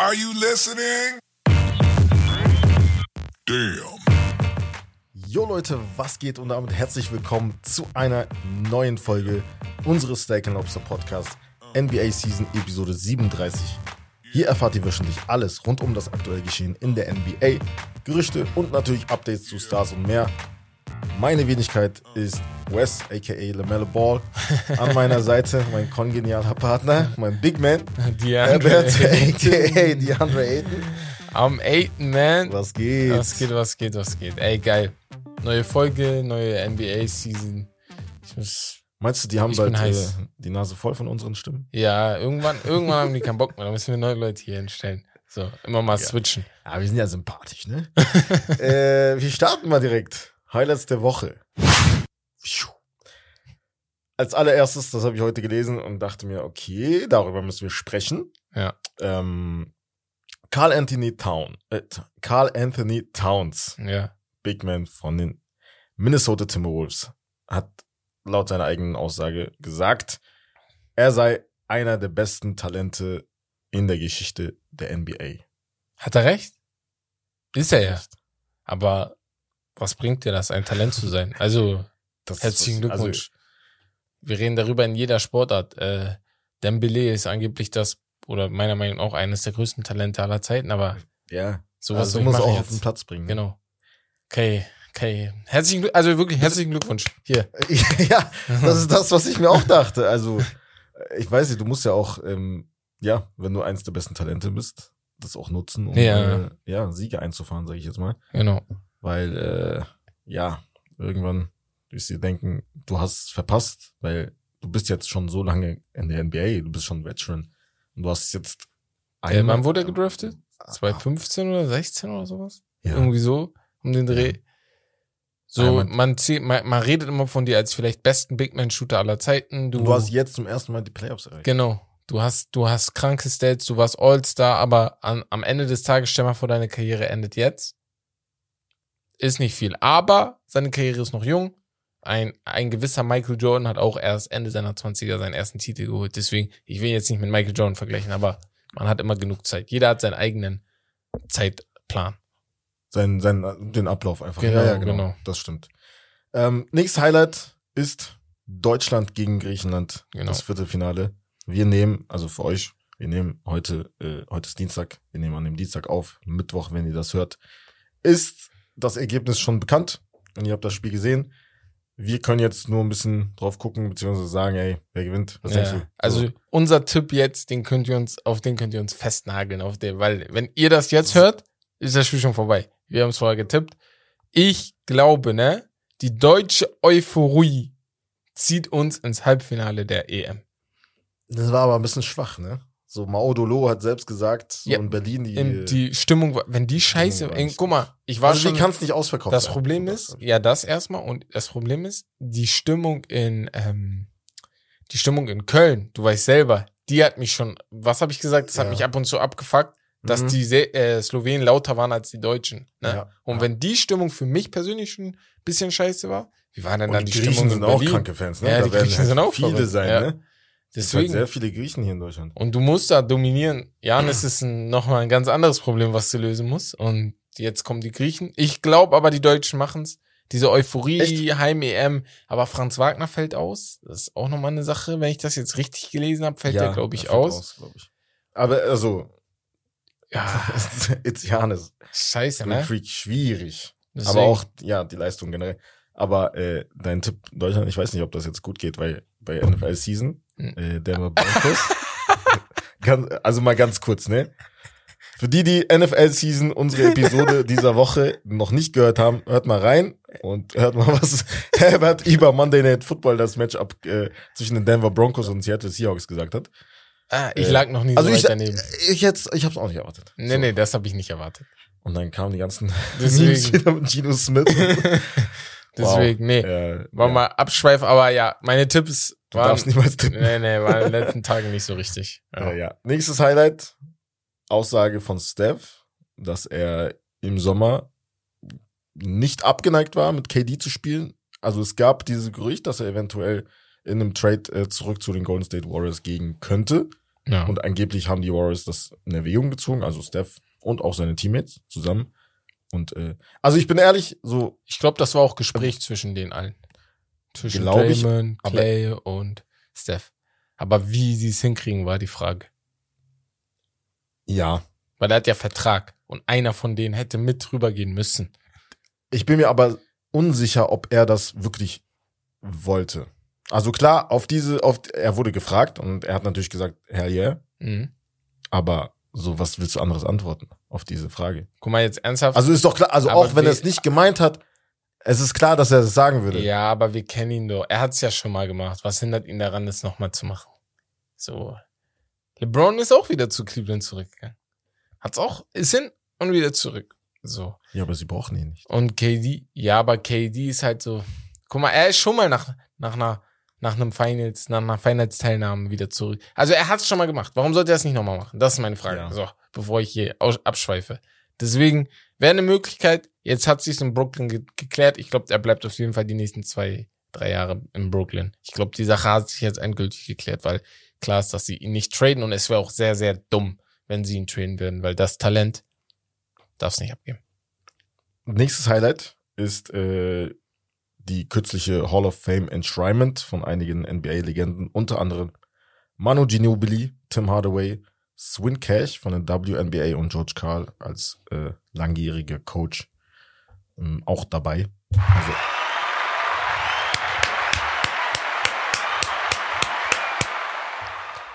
Are you listening? Damn. Jo Leute, was geht und damit herzlich willkommen zu einer neuen Folge unseres Steak Lobster Podcast NBA Season Episode 37. Hier erfahrt ihr wöchentlich alles rund um das aktuelle Geschehen in der NBA, Gerüchte und natürlich Updates zu Stars und mehr. Meine Wenigkeit ist Wes, aka LaMelo Ball, an meiner Seite, mein kongenialer Partner, mein Big Man, Herbert, aka DeAndre Ayton. Am 8. Man. Was geht? Was geht, was geht, was geht. Ey, geil. Neue Folge, neue NBA-Season. Ich muss. Meinst du, die haben Ich bald äh, die Nase voll von unseren Stimmen? Ja, irgendwann, irgendwann haben die keinen Bock mehr. Da müssen wir neue Leute hier hinstellen. So, immer mal switchen. Ja, wir sind ja sympathisch, ne? äh, wir starten mal direkt. Highlights der Woche. Als allererstes, das habe ich heute gelesen und dachte mir, okay, darüber müssen wir sprechen. Ja. Ähm, Carl Anthony Town, äh, Carl Anthony Towns, Ja. Big Man von den Minnesota Timberwolves, hat laut seiner eigenen Aussage gesagt, er sei einer der besten Talente in der Geschichte der NBA. Hat er recht? Ist er ja. Aber was bringt dir das, ein Talent zu sein? Also, Das ist herzlichen was- also, Glückwunsch. wir reden darüber in jeder Sportart. Äh, Dembele ist angeblich das, oder meiner Meinung nach auch eines der größten Talente aller Zeiten, aber Ja, sowas also machen auch jetzt. auf den Platz bringen. ne? Genau. Okay, okay. Herzlichen Glück, also wirklich herzlichen Glückwunsch. Hier. ja, das ist das, was ich mir auch dachte. Also, äh, ich weiß nicht, du musst ja auch, ähm, ja, wenn du eins der besten Talente bist, das auch nutzen, um Ja. äh, ja, Siege einzufahren, sage ich jetzt mal. Genau. Weil, äh, ja, irgendwann wirst du denken, du hast verpasst, weil du bist jetzt schon so lange in der NBA, du bist schon Veteran. Und du hast jetzt Äh, wann wurde er gedraftet? 2015 oder 16 oder sowas? Ja. Irgendwie so, um den Dreh. So, Ja, man- man, zählt, man, man redet immer von dir als vielleicht besten Big Man Shooter aller Zeiten. Du, du hast jetzt zum ersten Mal die Playoffs erreicht. genau. Du hast, du hast kranke Stats, du warst All-Star, aber an, am Ende des Tages, stell mal vor, deine Karriere endet jetzt. Ist nicht viel. Aber seine Karriere ist noch jung. Ein, ein gewisser Michael Jordan hat auch erst Ende seiner 20er seinen ersten Titel geholt. Deswegen, ich will jetzt nicht mit Michael Jordan vergleichen, aber man hat immer genug Zeit. Jeder hat seinen eigenen Zeitplan. sein, sein, den Ablauf einfach. Genau, ja, ja, genau, genau. Das stimmt. Ähm, nächstes Highlight ist Deutschland gegen Griechenland. Genau. Das Viertelfinale. Wir nehmen, also für euch, wir nehmen heute, äh, heute ist Dienstag, wir nehmen an dem Dienstag auf, Mittwoch, wenn ihr das hört, ist das Ergebnis schon bekannt und ihr habt das Spiel gesehen. Wir können jetzt nur ein bisschen drauf gucken, beziehungsweise sagen, ey, wer gewinnt? Was denkst Ja, du? also So. unser Tipp jetzt, den könnt ihr uns, auf den könnt ihr uns festnageln, auf der, weil wenn ihr das jetzt hört, ist das Spiel schon vorbei. Wir haben es vorher getippt. Ich glaube, ne, die deutsche Euphorie zieht uns ins Halbfinale der EM. das war aber ein bisschen schwach, ne? So Maudolo hat selbst gesagt, so Ja, in Berlin die. In die Stimmung, war- wenn die Scheiße, nicht guck mal, ich war also schon, die kannst nicht ausverkauft das sein. Problem So, ist, das- ja, das erstmal und das Problem ist, die Stimmung in, ähm, die Stimmung in Köln, du weißt selber, die hat mich schon, was habe ich gesagt, das hat Ja. mich ab und zu abgefuckt, dass Mhm. die äh, Slowenen lauter waren als die Deutschen. Ne? Ja. Und wenn die Stimmung für mich persönlich schon ein bisschen scheiße war, wie war denn Und dann die die, Griechen Stimmung in sind auch Berlin? kranke Fans, ne? Ja, da die Griechen sind auch viele verrückt, sein, ja. Ne? Es gibt halt Deswegen. sehr viele Griechen hier in Deutschland. Und du musst da dominieren. Janis ist ein, nochmal ein ganz anderes Problem, was du lösen musst. Und jetzt kommen die Griechen. Ich glaube aber, die Deutschen machen's. Diese Euphorie, Echt? Heim-EM. Aber Franz Wagner fällt aus. Das ist auch nochmal eine Sache. Wenn ich das jetzt richtig gelesen habe, fällt der, glaube ich, fällt aus. glaub ich. Aber also, Ja, it's Janis. scheiße, Ne? Freak schwierig. Deswegen. Aber auch, ja, die Leistung generell. Aber äh, dein Tipp Deutschland, ich weiß nicht, ob das jetzt gut geht, weil bei NFL Season. Äh, Denver Broncos, ganz, also mal ganz kurz, ne? Für die, die NFL Season, unsere Episode dieser Woche noch nicht gehört haben, hört mal rein und hört mal, was Herbert über Monday Night Football, das Matchup äh, zwischen den Denver Broncos und Seattle Seahawks gesagt hat. Ah, ich Äh, lag noch nie Also so ich, daneben. ich jetzt, ich hab's auch nicht erwartet. Nee, So. nee, das habe ich nicht erwartet. Und dann kamen die ganzen Deswegen. Wieder mit Gino Smith. Deswegen, nee. Äh, War ja. mal Abschweif, aber ja, meine Tipps Du waren, darfst niemals tippen. nee, nee, waren in den letzten Tagen nicht so richtig. Ja. ja. Nächstes Highlight. Aussage von Steph, dass er im Sommer nicht abgeneigt war, mit KD zu spielen. Also es gab dieses Gerücht, dass er eventuell in einem Trade äh, zurück zu den Golden State Warriors gehen könnte. Ja. Und angeblich haben die Warriors das in Erwägung gezogen, also Steph und auch seine Teammates zusammen. Und äh, also ich bin ehrlich, so ich glaube, das war auch Gespräch zwischen den allen. Zwischen Glaub ich, Clay und Steph. Aber wie sie es hinkriegen, war die Frage. ja. Weil er hat ja Vertrag und einer von denen hätte mit rübergehen müssen. Ich bin mir aber unsicher, ob er das wirklich wollte. Also klar, auf diese, auf, er wurde gefragt und er hat natürlich gesagt, hell yeah. Mhm. Aber so, was willst du anderes antworten auf diese Frage? Guck mal jetzt ernsthaft. Also ist doch klar, also auch wenn er es nicht gemeint hat, es ist klar, dass er es sagen würde. ja, aber wir kennen ihn doch. Er hat es ja schon mal gemacht. Was hindert ihn daran, das nochmal zu machen? So. LeBron ist auch wieder zu Cleveland zurückgegangen. Hat's auch, ist hin und wieder zurück. So. Ja, aber sie brauchen ihn nicht. Und KD, ja, aber KD ist halt so. Guck mal, er ist schon mal nach, nach einer, nach einem Finals, nach einer Finals-Teilnahme wieder zurück. Also er hat es schon mal gemacht. Warum sollte er es nicht nochmal machen? Das ist meine Frage. Ja. So, bevor ich hier abschweife. Deswegen wäre eine Möglichkeit. Jetzt hat sich's in Brooklyn ge geklärt. Ich glaube, er bleibt auf jeden Fall die nächsten zwei, drei Jahre in Brooklyn. Ich glaube, die Sache hat sich jetzt endgültig geklärt, weil klar ist, dass sie ihn nicht traden und es wäre auch sehr, sehr dumm, wenn sie ihn traden würden, weil das Talent darf's nicht abgeben. Nächstes Highlight ist äh, die kürzliche Hall of Fame Enshrinement von einigen NBA-Legenden, unter anderem Manu Ginobili, Tim Hardaway, Swin Cash von der WNBA und George Karl als äh, langjähriger Coach ähm, auch dabei. Also,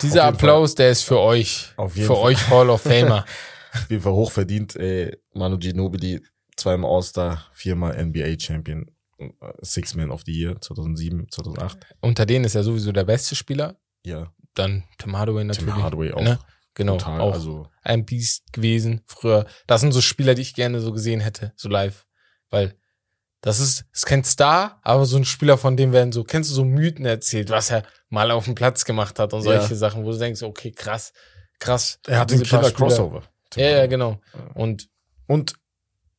Dieser Applaus, der ist für euch. Auf jeden für Fall. euch Hall of Famer. auf jeden Fall hochverdient. Äh, Manu Ginobili, zweimal All-Star, viermal NBA-Champion, äh, Six Man of the Year 2007, 2008. Unter denen ist er sowieso der beste Spieler. Ja, Dann Tim Hardaway natürlich. Tim Hardaway auch. Ne? Genau, Total, auch also ein Beast gewesen früher. Das sind so Spieler, die ich gerne so gesehen hätte, so live. Weil das ist, ist kein Star, aber so ein Spieler, von dem werden so, kennst du so Mythen erzählt, was er mal auf dem Platz gemacht hat und Ja. solche Sachen, wo du denkst, okay, krass, krass. er hat den Killer Crossover. Ja, ja, genau. Und Und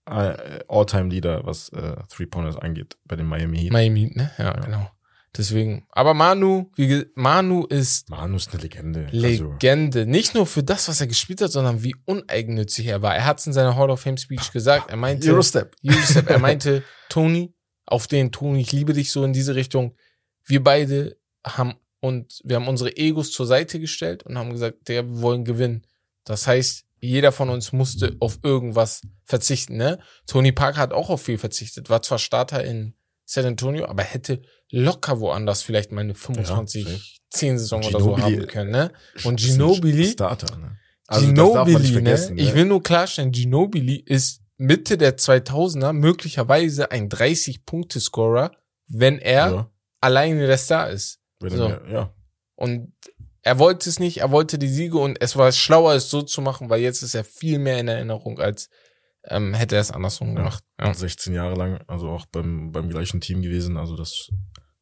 äh, All-Time-Leader, was äh, Three-Pointers angeht, bei den Miami Heat. Miami, ne? Ja, Ja. genau. Deswegen. Aber Manu, wie, Manu ist Manu ist eine Legende. Also, Legende. Nicht nur für das, was er gespielt hat, sondern wie uneigennützig er war. Er hat es in seiner Hall of Fame Speech gesagt. Er meinte, Eurostep. Eurostep, er meinte, Tony, auf den Tony, ich liebe dich so in diese Richtung. Wir beide haben und wir haben unsere Egos zur Seite gestellt und haben gesagt, der, wir wollen gewinnen. Das heißt, jeder von uns musste auf irgendwas verzichten, ne? Tony Parker hat auch auf viel verzichtet, war zwar Starter in San Antonio, aber hätte locker woanders vielleicht mal eine 25, safe. 10 Saison oder so haben können, ne? Und Ginobili, Starter, ne? Also Ginobili, ne? Ich ne? will nur klarstellen, Ginobili ist Mitte der 2000er möglicherweise ein 30-Punkte-Scorer, wenn er ja, alleine der Star ist. wenn so. ja. Und er wollte es nicht, er wollte die Siege und es war schlauer, es so zu machen, weil jetzt ist er viel mehr in Erinnerung, als ähm, hätte er es andersrum Ja. gemacht. Ja. 16 Jahre lang, also auch beim, beim gleichen Team gewesen, also das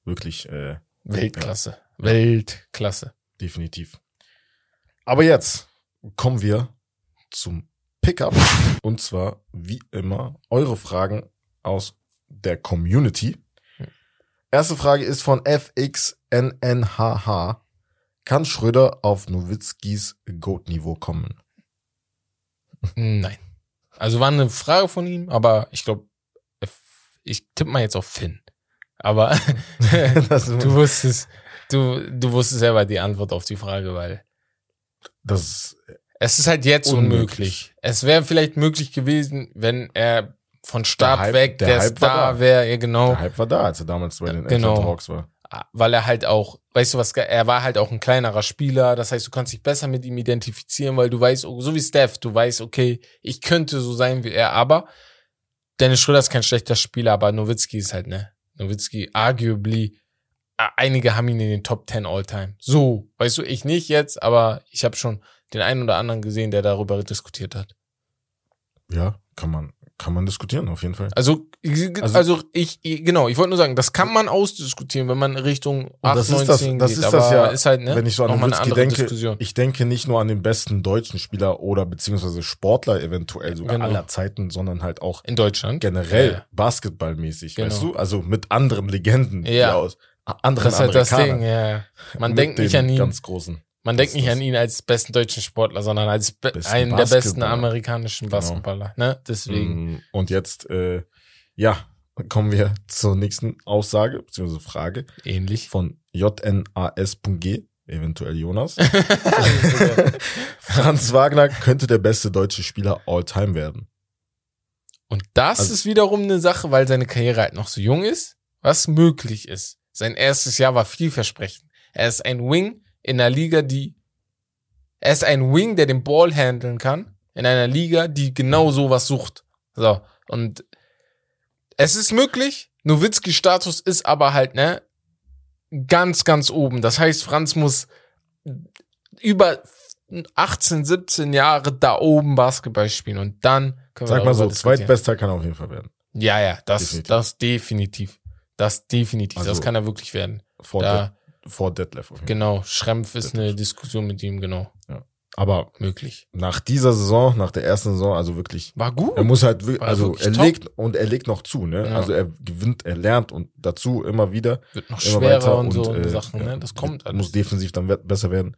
wirklich äh, Weltklasse. Weltklasse. definitiv. Aber jetzt kommen wir zum Pickup und zwar wie immer eure Fragen aus der Community. Erste Frage ist von FXNNHH. Kann Schröder auf Nowitzkis Goat-Niveau kommen? Nein. Also war eine Frage von ihm, aber ich glaube, ich tippe mal jetzt auf Finn. Aber du wusstest, du, du wusstest selber die Antwort auf die Frage, weil das es ist halt jetzt Unmöglich. unmöglich. Es wäre vielleicht möglich gewesen, wenn er von Start Der Hype- weg der der, Star wäre, ja genau, der Hype war da, als er damals bei den Genau. Hawks war. weil er halt auch, weißt du was, er war halt auch ein kleinerer Spieler, das heißt, du kannst dich besser mit ihm identifizieren, weil du weißt, oh, so wie Steph, du weißt, okay, ich könnte so sein wie er, aber Dennis Schröder ist kein schlechter Spieler, aber Nowitzki ist halt, ne, Nowitzki arguably, einige haben ihn in den Top 10 All-Time. So, weißt du, ich nicht jetzt, aber ich habe schon den einen oder anderen gesehen, der darüber diskutiert hat. Ja, kann man, kann man diskutieren, auf jeden Fall. Also, Also- also, ich, genau, ich wollte nur sagen, das kann man ausdiskutieren, wenn man Richtung 8, das ist 9, das- 10 das geht, ist aber das ja, ist halt, ne, Wenn ich so an Nowitzki denke, Diskussion. ich denke nicht nur an den besten deutschen Spieler oder beziehungsweise Sportler eventuell sogar Genau. aller Zeiten, sondern halt auch In Deutschland. generell Ja. basketballmäßig, Genau. weißt du? Also mit anderen Legenden, Ja. aus anderen Das ist halt das. Ding, ja. Man Mit denkt nicht den an ihn. Ganz großen. Man denkt nicht an ihn als besten deutschen Sportler, sondern als be einen der besten Basketballer. amerikanischen Genau. Basketballer. Ne? Deswegen. Mm, Und jetzt, äh, ja, kommen wir zur nächsten Aussage, beziehungsweise Frage Ähnlich. von jnas.g, eventuell Jonas. Franz Wagner könnte der beste deutsche Spieler all time werden. Und das Also- ist wiederum eine Sache, weil seine Karriere halt noch so jung ist, was möglich ist. Sein erstes Jahr war vielversprechend. Er ist ein Wing in einer Liga, die, er ist ein Wing, der den Ball handeln kann, in einer Liga, die genau sowas sucht. So. Und es ist möglich. Nowitzki-Status ist aber halt, ne, ganz, ganz oben. Das heißt, Franz muss über 18, 17 Jahre da oben Basketball spielen und dann können wir Sag mal so, zweitbester kann er auf jeden Fall werden. Ja, ja, das Definitiv. das definitiv. Das definitiv. Also- das kann er wirklich werden. Vor, Da, vor Detlef genau, Schrempf ist eine Diskussion mit ihm, genau, Aber möglich. nach dieser Saison, nach der ersten Saison, also wirklich, War gut. er muss halt, War also er top. legt und er legt noch zu, ne? Ja. Also er gewinnt, er lernt und dazu immer wieder. Wird noch immer schwerer weiter und so äh, Sachen, ja, ne? Das kommt wird- Muss alles. defensiv dann besser werden.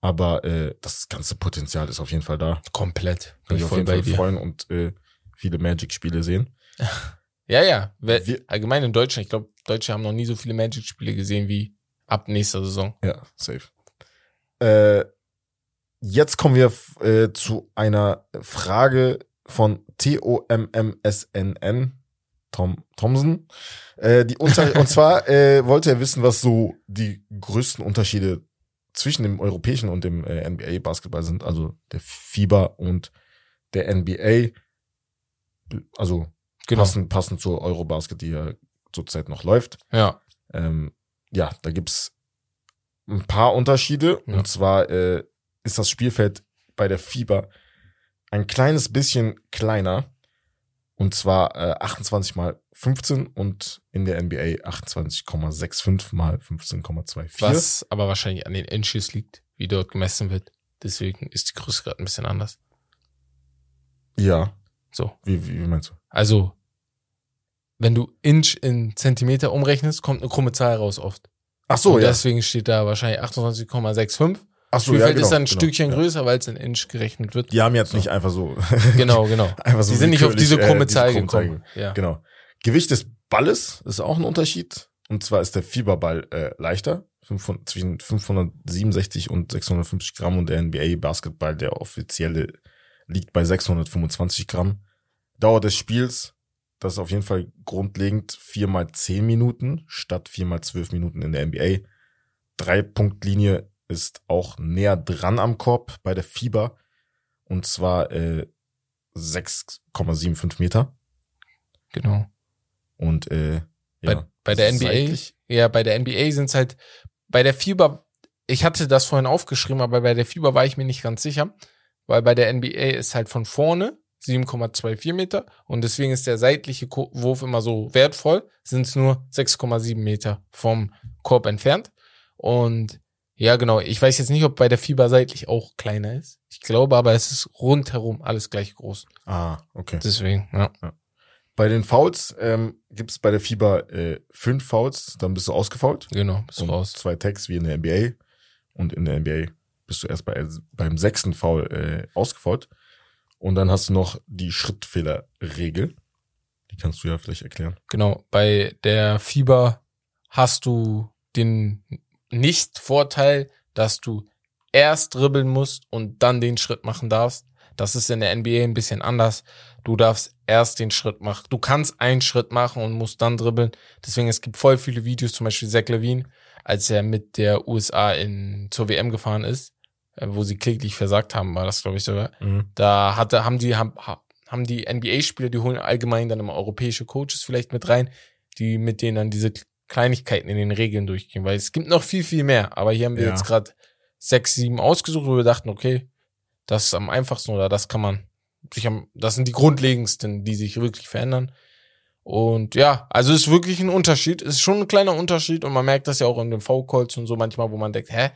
Aber äh, das ganze Potenzial ist auf jeden Fall da. Komplett. Bin ich auf jeden Fall dir. freuen und äh, viele Magic-Spiele sehen. Ja, ja. Wir- allgemein in Deutschland, ich glaube, Deutsche haben noch nie so viele Magic-Spiele gesehen wie ab nächster Saison. Ja, safe. Äh, jetzt kommen wir äh, zu einer Frage von T-O-M-M-S-N-N, Tom Thomson. Äh, die unter und zwar äh, wollte er wissen, was so die größten Unterschiede zwischen dem europäischen und dem äh, NBA-Basketball sind, also der FIBA und der NBA. Also Genau. passend, passend zur Eurobasket, die ja zurzeit noch läuft. Ja. Ähm, ja, da gibt's ein paar Unterschiede. Ja. Und zwar äh, ist das Spielfeld bei der FIBA ein kleines bisschen kleiner. Und zwar äh, 28 mal 15 und in der NBA 28,65 mal 15,24. Was aber wahrscheinlich an den Inches liegt, wie dort gemessen wird. Deswegen ist die Größe gerade ein bisschen anders. Ja. So. Wie, wie, wie meinst du? Also, wenn du Inch in Zentimeter umrechnest, kommt eine krumme Zahl raus oft. Ach so, Und ja. deswegen steht da wahrscheinlich 28,65. Ach so, Spielfeld ja, genau, ist dann ein genau, Stückchen ja. größer, weil es in Inch gerechnet wird. Die haben jetzt So. nicht einfach so. Genau, genau. einfach so Die sind nicht auf diese krumme äh, Zahl krumme Zahl gekommen. Ja. Genau. Gewicht des Balles ist auch ein Unterschied. Und zwar ist der Fieberball äh, leichter, 500, zwischen 567 und 650 Gramm und der NBA-Basketball, der offizielle, liegt bei 625 Gramm. Dauer des Spiels, das ist auf jeden Fall grundlegend 4 mal 10 Minuten statt 4 mal 12 Minuten in der NBA. Drei-Punkt-Linie ist auch näher dran am Korb bei der Fieber. Und zwar äh, 6,75 Meter. Genau. Und äh, Bei, ja, bei der NBA, ja, bei der NBA sind es halt, bei der Fieber, ich hatte das vorhin aufgeschrieben, aber bei der Fieber war ich mir nicht ganz sicher, weil bei der NBA ist halt von vorne 7,24 Meter und deswegen ist der seitliche Wurf immer so wertvoll, sind es nur 6,7 Meter vom Korb entfernt. Und ja, genau, ich weiß jetzt nicht, ob bei der Fieber seitlich auch kleiner ist. Ich glaube aber, es ist rundherum alles gleich groß. Ah, okay. Deswegen, ja. Bei den Fouls ähm, gibt es bei der Fieber äh, fünf Fouls, dann bist du ausgefault. Genau, bist du raus. Zwei Tags wie in der NBA. Und in der NBA bist du erst bei, beim sechsten Foul äh, ausgefault. Und dann hast du noch die Schrittfehlerregel. Die kannst du ja vielleicht erklären. Genau, bei der Fieber hast du den Nicht-Vorteil, dass du erst dribbeln musst und dann den Schritt machen darfst. Das ist in der NBA ein bisschen anders. Du darfst erst den Schritt machen. Du kannst einen Schritt machen und musst dann dribbeln. Deswegen, es gibt voll viele Videos, zum Beispiel Zach Levine, als er mit der USA in, zur WM gefahren ist, wo sie kläglich versagt haben, war das, glaube ich, sogar. Da hatte, haben die, haben, haben die NBA-Spieler, die holen allgemein dann immer europäische Coaches vielleicht mit rein, die mit denen dann diese Kleinigkeiten in den Regeln durchgehen, weil es gibt noch viel, viel mehr. Aber hier haben wir Ja. jetzt gerade sechs, sieben ausgesucht, wo wir dachten, okay, das ist am einfachsten oder das kann man sich am, das sind die grundlegendsten, die sich wirklich verändern. Und ja, also ist wirklich ein Unterschied. Es ist schon ein kleiner Unterschied und man merkt das ja auch in den V-Calls und so manchmal, wo man denkt, hä?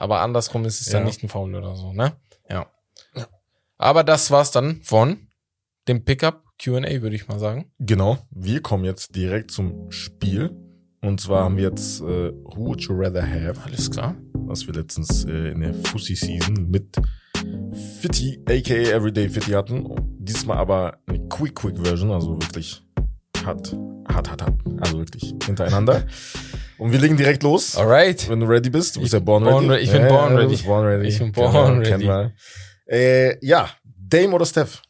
Aber andersrum ist es dann Ja. nicht ein Foul oder so, ne? Ja. Aber das war's dann von dem Pickup Q&A, würde ich mal sagen. Genau. Wir kommen jetzt direkt zum Spiel. Und zwar haben wir jetzt äh, Who Would You Rather Have? Alles klar. was wir letztens äh, in der Fussi-Season mit Fitty, aka Everyday Fitty hatten. Diesmal aber eine Quick-Quick-Version, also wirklich hart, hart, hart, hart. Also wirklich hintereinander. Und wir legen direkt los. Alright. Wenn du ready bist, du bist ja born, Born ready. re- ich bin ja, born ready. bist born ready. Ich bin born Genau, ready. kennen wir. Äh, ja, Dame oder Steph?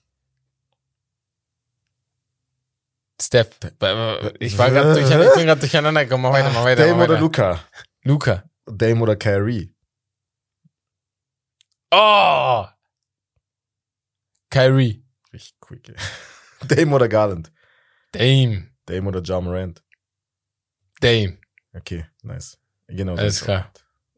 Steph. Ich war gerade durcheinander, ich bin gerade durcheinander gekommen. Mach weiter, mach weiter. Dame mach oder weiter. Luca? Luca. Dame oder Kyrie? Oh! Kyrie. Richtig quick. ey. Dame oder Garland? Dame. Dame oder Ja Morant? Dame. Okay, nice. Genau. Alles klar.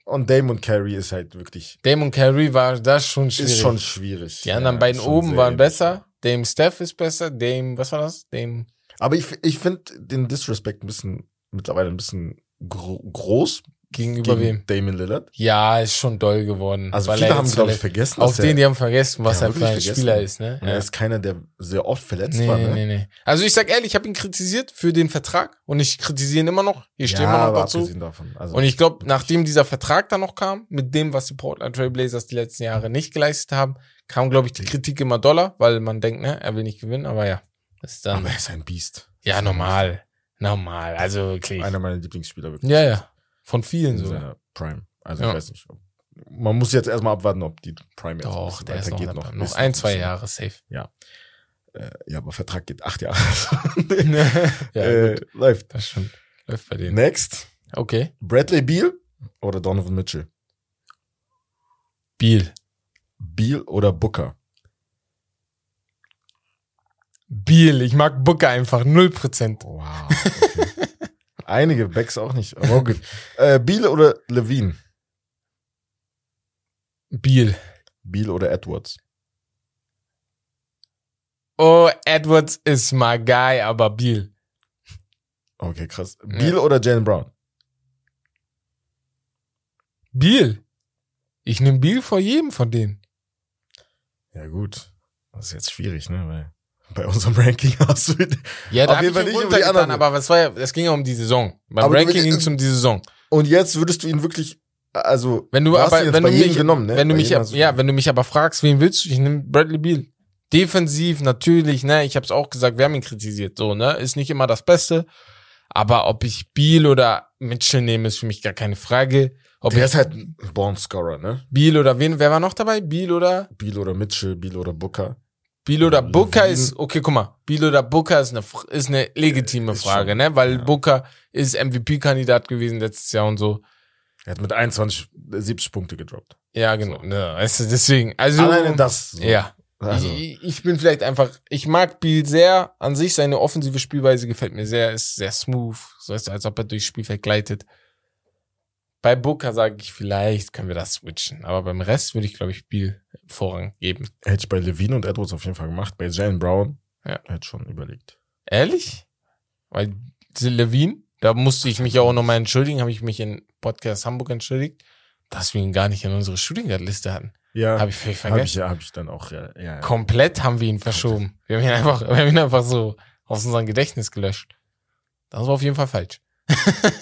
Und Dame und Kyrie ist halt wirklich, Dame und Kyrie war das schon schwierig. ist schon schwierig. Die anderen Ja, beiden oben waren besser. Dame Steph ist besser. Dame, was war das? Dame. Aber ich, ich finde den Disrespect ein bisschen, mittlerweile ein bisschen gro groß Gegenüber gegen wem? Damon Lillard. Ja, ist schon doll geworden. Also viele haben, glaube ich, vergessen, Auch dass den, die haben vergessen, was er für ein vergessen. Spieler ist, ne? und er ist keiner, der sehr oft verletzt Nee, war. Ne? nee, nee. Also ich sag ehrlich, ich habe ihn kritisiert für den Vertrag und ich kritisiere ihn immer noch. Ich stehe ja, immer noch dazu. Also, Und ich glaube, nachdem dieser Vertrag dann noch kam, mit dem, was die Portland Trail Blazers die letzten Jahre nicht geleistet haben, kam, glaube ich, die Kritik immer doller, weil man denkt, ne, er will nicht gewinnen, aber ja. Ist dann, aber er ist ein Biest. ja, normal. Normal. Also wirklich. Einer meiner Lieblingsspieler wirklich. Ja, ja. Von vielen so. Prime. Also Ja. ich weiß nicht. Man muss jetzt erstmal abwarten, ob die Prime jetzt Doch, der ist noch, noch, noch ein, zwei. Jahre safe. Äh, ja, aber Vertrag geht acht Jahre. ja, äh, gut. läuft. Das stimmt. Läuft bei denen. Next. Okay. Bradley Beal oder Donovan Mitchell? Biel. Beal oder Booker? Biel. Ich mag Booker einfach. Null Prozent. Wow. Okay. Einige Backs auch nicht, aber gut. Äh, Beal oder Levine? Biel. Beal oder Edwards? Oh, Edwards ist my guy, aber Biel. Okay, krass. Beal oder Jalen Brown? Biel. Ich nehme Biel vor jedem von denen. Ja, gut. Das ist jetzt schwierig, ne? Weil bei unserem Ranking hast du. Ja, da habe ich ihn nicht über die runtergetan, anderen. aber es war ja, es ging ja um die Saison. Beim Aber Ranking ging es um die Saison. Und jetzt würdest du ihn wirklich, also, Wenn du, aber, wenn du mich, genommen, ne? wenn du Bei mich, ja, wenn du mich aber fragst, wen willst du? Ich nehme Bradley Beal. Defensiv natürlich, ne? Ich habe es auch gesagt, wir haben ihn kritisiert, so, ne? Ist nicht immer das Beste, aber ob ich Beal oder Mitchell nehme, ist für mich gar keine Frage. Ob der ist halt ein Born-Scorer, ne? Beal oder wen? Wer war noch dabei? Beal oder Beal oder Mitchell, Beal oder Booker. Levine. Booker ist okay. Guck mal, Beal oder Booker ist eine ist eine legitime Ist Frage, schon, ne? Weil ja. Booker ist MVP-Kandidat gewesen letztes Jahr und so. Er hat mit 21, 70 Punkte gedroppt. Ja, genau. Ne, weißt du, deswegen. Also Alleine das. so. Ja. Also, Ich, ich bin vielleicht einfach, ich mag Beal sehr, an sich seine offensive Spielweise gefällt mir sehr, ist sehr smooth, so ist als ob er durchs Spielfeld gleitet. Bei Booker sage ich, vielleicht können wir das switchen, aber beim Rest würde ich, glaube ich, Beal Vorrang geben. hätte ich bei Levine und Edwards auf jeden Fall gemacht. Bei Jalen Brown Ja. hätte schon überlegt. Ehrlich? Weil Levine, da musste ich mich ja auch nochmal entschuldigen, habe ich mich in Podcast Hamburg entschuldigt, dass wir ihn gar nicht in unsere Shooting Guard Liste hatten. Ja, Habe ich völlig ich, vergessen. ja, hab ich dann auch, ja. ja. Komplett haben wir ihn verschoben. Wir haben ihn einfach, wir haben ihn einfach so aus unserem Gedächtnis gelöscht. Das war auf jeden Fall falsch.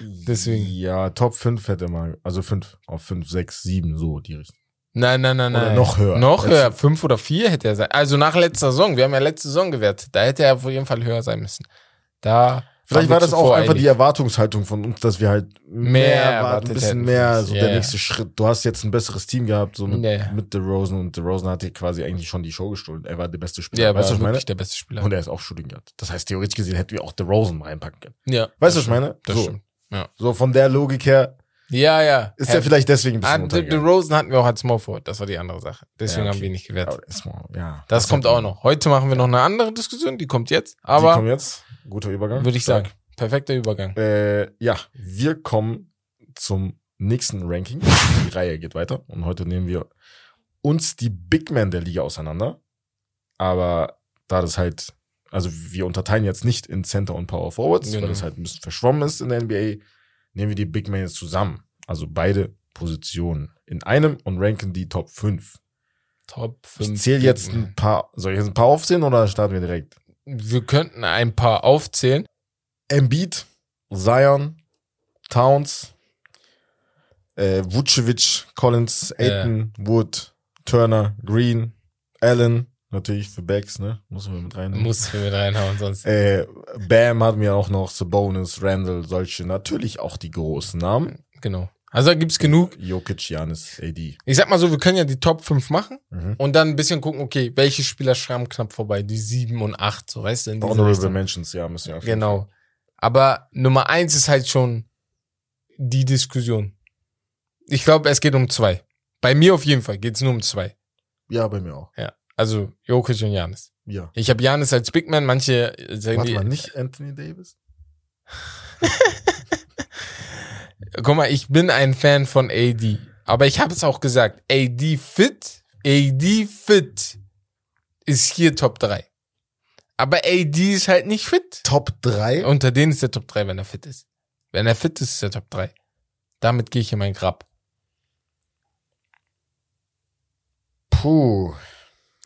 Deswegen. Ja, Top 5 hätte mal, also 5 auf 5, 6, 7, so die Richtung. Nein, nein, nein, Oder nein. noch höher. Noch höher. Fünf oder vier hätte er sein. Also nach letzter Saison. Wir haben ja letzte Saison gewertet. Da hätte er auf jeden Fall höher sein müssen. Da. Vielleicht war das auch einfach die Erwartungshaltung von uns, dass wir halt mehr, erwarten, ein bisschen mehr, so Ja, der ja. nächste Schritt. Du hast jetzt ein besseres Team gehabt, so mit, Ja, ja. mit DeRozan und DeRozan hat dir quasi eigentlich schon die Show gestohlen. Er war der beste Spieler. Ja, er weißt du, was ich meine? der beste Spieler. Und er ist auch Shooting Guard. Das heißt, theoretisch gesehen hätten wir auch DeRozan reinpacken können. ja. Weißt du, was ich meine? Das so, stimmt. so von der Logik her Ja, ja. ist er vielleicht deswegen ein Ah, bisschen The, The untergegangen. Rosen hatten wir auch als Small Forward. Das war die andere Sache. Deswegen Ja, haben okay. wir ihn nicht gewertet. Aber mal- ja, Das Hast kommt auch noch. Heute machen wir noch eine andere Diskussion. Die kommt jetzt. Die kommen Aber jetzt. Guter Übergang. würde ich Stark. sagen, perfekter Übergang. Äh, ja, wir kommen zum nächsten Ranking. Die Reihe geht weiter und heute nehmen wir uns die Big Men der Liga auseinander. Aber da das halt, also wir unterteilen jetzt nicht in Center und Power Forwards, Genau. weil das halt ein bisschen verschwommen ist in der NBA, nehmen wir die Big Men jetzt zusammen. Also beide Positionen in einem und ranken die Top 5. Top 5. Ich zähle jetzt ein paar, soll ich jetzt ein paar aufzählen oder starten wir direkt? Wir könnten ein paar aufzählen. Embiid, Zion, Towns, äh, Vucevic, Collins, Aiton, Wood, Turner, Green, Allen, natürlich für Backs, ne? Muss man mit reinnehmen. Muss wir mit reinhauen, sonst. Äh, Bam hat mir auch noch Sabonis, Randall, solche, natürlich auch die großen Namen. Genau. Also da gibt's genug. Jokic, Janis, AD. Ich sag mal so, wir können ja die Top 5 machen Mhm. und dann ein bisschen gucken, okay, welche Spieler schrammen knapp vorbei? Die 7 und 8, so weißt du? In Honorable. Mentions, ja, müssen wir jeden Genau. Aber Nummer 1 ist halt schon die Diskussion. Ich glaube, es geht um zwei. Bei mir auf jeden Fall geht's nur um zwei. Ja, bei mir auch. Ja. Also Jokic und Janis. Ja. Ich habe Janis als Big Man, manche sagen Warte die, mal, nicht Anthony Davis? Guck mal, ich bin ein Fan von AD. Aber ich habe es auch gesagt. AD fit, AD fit ist hier Top 3. Aber AD ist halt nicht fit. Top 3? Unter denen ist der Top 3, wenn er fit ist. Wenn er fit ist, ist er Top 3. Damit gehe ich in mein Grab. Puh.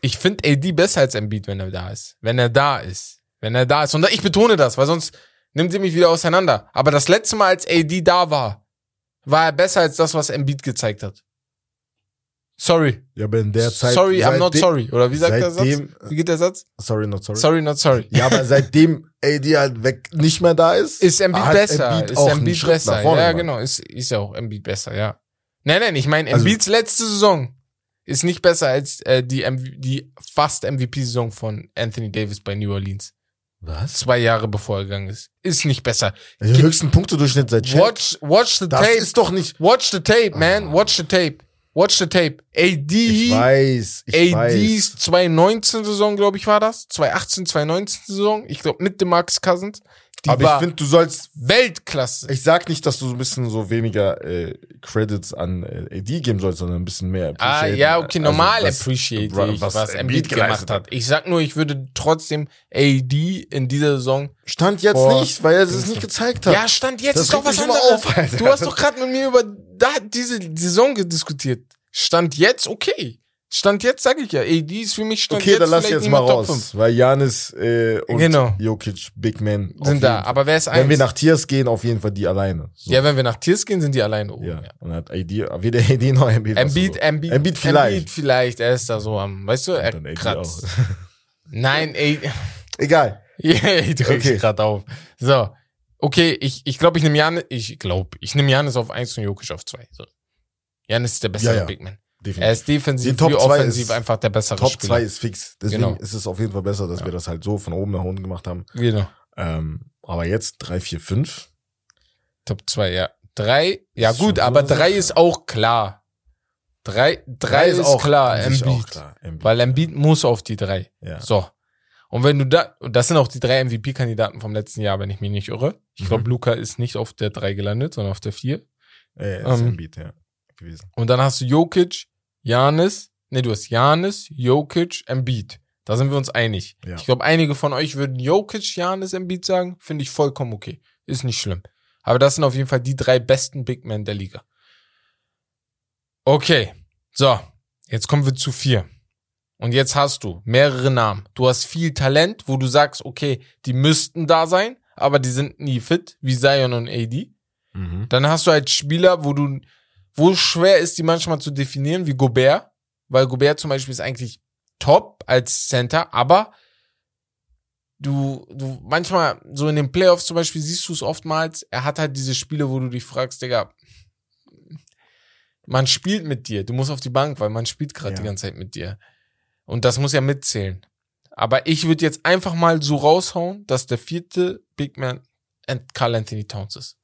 Ich finde AD besser als Embiid, wenn er da ist. Wenn er da ist. Wenn er da ist. Und ich betone das, weil sonst nimmt ihr mich wieder auseinander. Aber das letzte Mal, als AD da war, war er besser als das, was Embiid gezeigt hat. Sorry. Ja, aber in der Zeit. sorry, I'm not sorry. Oder wie sagt der Satz? Wie geht der Satz? Sorry, not sorry. Sorry, not sorry. Ja, aber seitdem AD halt weg nicht mehr da ist, Ist Embiid besser. Embiid ist Embiid besser. nach vorne Ja, genau. Ist, ist ja auch Embiid besser, ja. Nein, nein, ich meine, Also- Embiids letzte Saison ist nicht besser als äh, die, MV die fast MVP-Saison von Anthony Davis bei New Orleans. Was? Zwei Jahre bevor er gegangen ist. Ist nicht besser. Den höchsten Punktedurchschnitt seit Shaq. Watch, watch the Das tape. ist doch nicht. Watch the tape, man. Watch the tape. Watch the tape. AD. Ich weiß, ich ADs weiß. 2019 Saison, glaube ich, war das. 2018, 2019 Saison. Ich glaube, mit dem Max Cousins. Die Aber ich finde, du sollst. Weltklasse. Ich sag nicht, dass du so ein bisschen so weniger äh, Credits an äh, AD geben sollst, sondern ein bisschen mehr. Ah, ja, okay, normal Also, was- appreciate wa- ich, was, was Embiid gemacht hat. Ich sag nur, ich würde trotzdem AD in dieser Saison. Stand jetzt Vor- nicht, weil er es nicht gezeigt hat. Ja, stand jetzt Das ist doch was anderes. auf, du hast doch gerade mit mir über da, diese Saison diskutiert. Stand jetzt okay. Stand jetzt sage ich ja, AD ist für mich stand okay, jetzt dann lass jetzt mal raus, 5. weil Janis äh, und Genau. Jokic, Big Man Sind da, aber wer ist Wenn wir eins? nach Tiers gehen, auf jeden Fall die alleine. So. Ja, wenn wir nach Tiers gehen, sind die alleine oben. Ja. Ja. Und hat AD, weder AD noch Embiid. Embiid, so. Embiid, Embiid vielleicht. Embiid vielleicht, er ist da so am, weißt du, er kratzt. Nein, ey, Egal. Ja, ich drück Okay. okay. gerade auf. So. Okay, ich ich, glaube, ich nehme Janis, ich glaube, ich nehme Janis auf 1 und Jokic auf 2. So. Janis ist der bessere Ja, ja. Big Man. Er Definitiv. ist defensiv Die Top wie offensiv ist- einfach der bessere Top Spieler. 2 ist fix. Deswegen Genau. ist es auf jeden Fall besser, dass wir das halt so von oben nach unten gemacht haben. Genau. Ähm, aber jetzt 3, 4, 5. Top 2, ja. 3, ja Ist gut, aber so 3 sicher. ist auch klar. 3 drei ist, klar, an sich Embiid. auch klar. Embiid. Weil Embiid muss auf die 3. Ja. So. Und wenn du da, und das sind auch die drei MVP-Kandidaten vom letzten Jahr, wenn ich mich nicht irre. Ich Mhm. glaube, Luca ist nicht auf der 3 gelandet, sondern auf der 4. Äh, ist Ähm, Embiid, ja. Gewesen. Und dann hast du Jokic, Janis, nee, du hast Janis, Jokic, Embiid. Da sind wir uns einig. Ja. Ich glaube, einige von euch würden Jokic, Janis, Embiid sagen. Finde ich vollkommen okay. Ist nicht schlimm. Aber das sind auf jeden Fall die drei besten Big Men der Liga. Okay. So. Jetzt kommen wir zu vier. Und jetzt hast du mehrere Namen. Du hast viel Talent, wo du sagst, okay, die müssten da sein, aber die sind nie fit, wie Zion und AD. Mhm. Dann hast du halt Spieler, wo du, wo schwer ist, die manchmal zu definieren, wie Gobert, weil Gobert zum Beispiel ist eigentlich top als Center, aber du, du, manchmal, so in den Playoffs zum Beispiel siehst du es oftmals, er hat halt diese Spiele, wo du dich fragst, Digga, man spielt mit dir, du musst auf die Bank, weil man spielt gerade Ja. die ganze Zeit mit dir. Und das muss ja mitzählen. Aber ich würde jetzt einfach mal so raushauen, dass der vierte Big Man Carl Anthony Towns ist.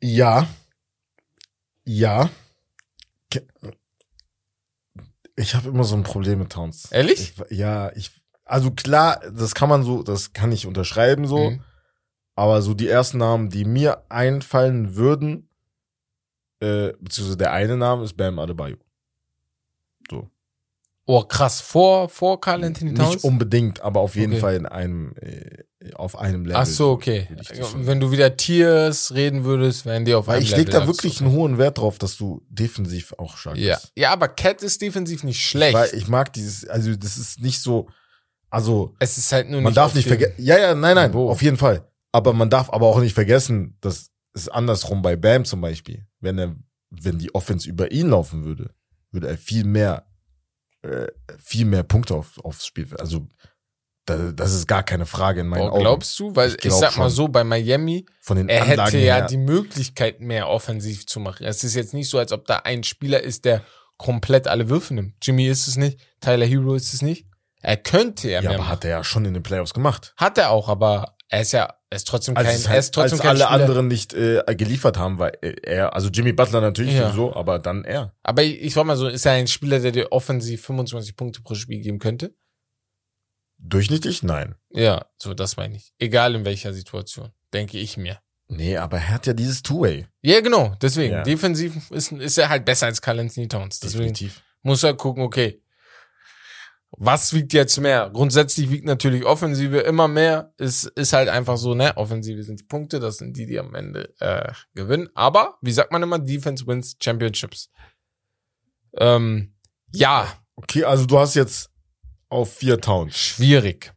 Ja. Ja. Ich habe immer so ein Problem mit Towns. Ehrlich? Ich, ja, ich. Also klar, das kann man so, das kann ich unterschreiben so. Mhm. Aber so die ersten Namen, die mir einfallen würden, äh, beziehungsweise der eine Name ist Bam Adebayo. Oh, krass. Vor, vor Carl Anthony Towns? Nicht unbedingt, aber auf jeden Okay. Fall in einem, äh, auf einem Level. Ach so, okay. ich Wenn du wieder Tiers reden würdest, wären die auf Weil einem ich leg Level, da sagst wirklich du. einen hohen Wert drauf, dass du defensiv auch stark Ja. bist. ja, aber Cat ist defensiv nicht schlecht. Weil ich mag dieses, also das ist nicht so, also es ist halt nur man nicht darf auf nicht vergessen. Ja, ja, nein, nein, Niveau. auf jeden Fall. Aber man darf aber auch nicht vergessen, das ist andersrum bei Bam zum Beispiel. Wenn er, wenn die Offense über ihn laufen würde, würde er viel mehr, äh, viel mehr Punkte auf, aufs Spiel. Also, da, das ist gar keine Frage in meinen Boah, Augen. glaubst du? Weil Ich ich, sag mal so, bei Miami, Von den er Anlagen hätte ja her. die Möglichkeit, mehr offensiv zu machen. Es ist jetzt nicht so, als ob da ein Spieler ist, der komplett alle Würfe nimmt. Jimmy ist es nicht, Tyler Hero ist es nicht. Er könnte ja, ja, mehr aber machen. hat er ja schon in den Playoffs gemacht. Hat er auch, aber er ist ja, er ist trotzdem Als, kein, es er halt, ist trotzdem als kein alle Spieler. anderen nicht äh, geliefert haben, weil er, also Jimmy Butler natürlich Ja. sowieso, aber dann er. Aber ich, ich sag mal so, ist er ein Spieler, der dir offensiv 25 Punkte pro Spiel geben könnte? Durchschnittlich? Nein. Ja, so, das meine ich. Egal in welcher Situation, denke ich mir. Nee, aber er hat ja dieses Two-Way. Ja, genau, deswegen. Ja. Defensiv ist, ist er halt besser als Anthony Towns. Deswegen Definitiv. muss er gucken, okay, was wiegt jetzt mehr? Grundsätzlich wiegt natürlich Offensive immer mehr. Ist, ist halt einfach so, ne? Offensive sind die Punkte, das sind die, die am Ende äh, gewinnen. Aber, wie sagt man immer, Defense wins Championships. Ähm, ja, Okay, also du hast jetzt auf vier Towns. schwierig.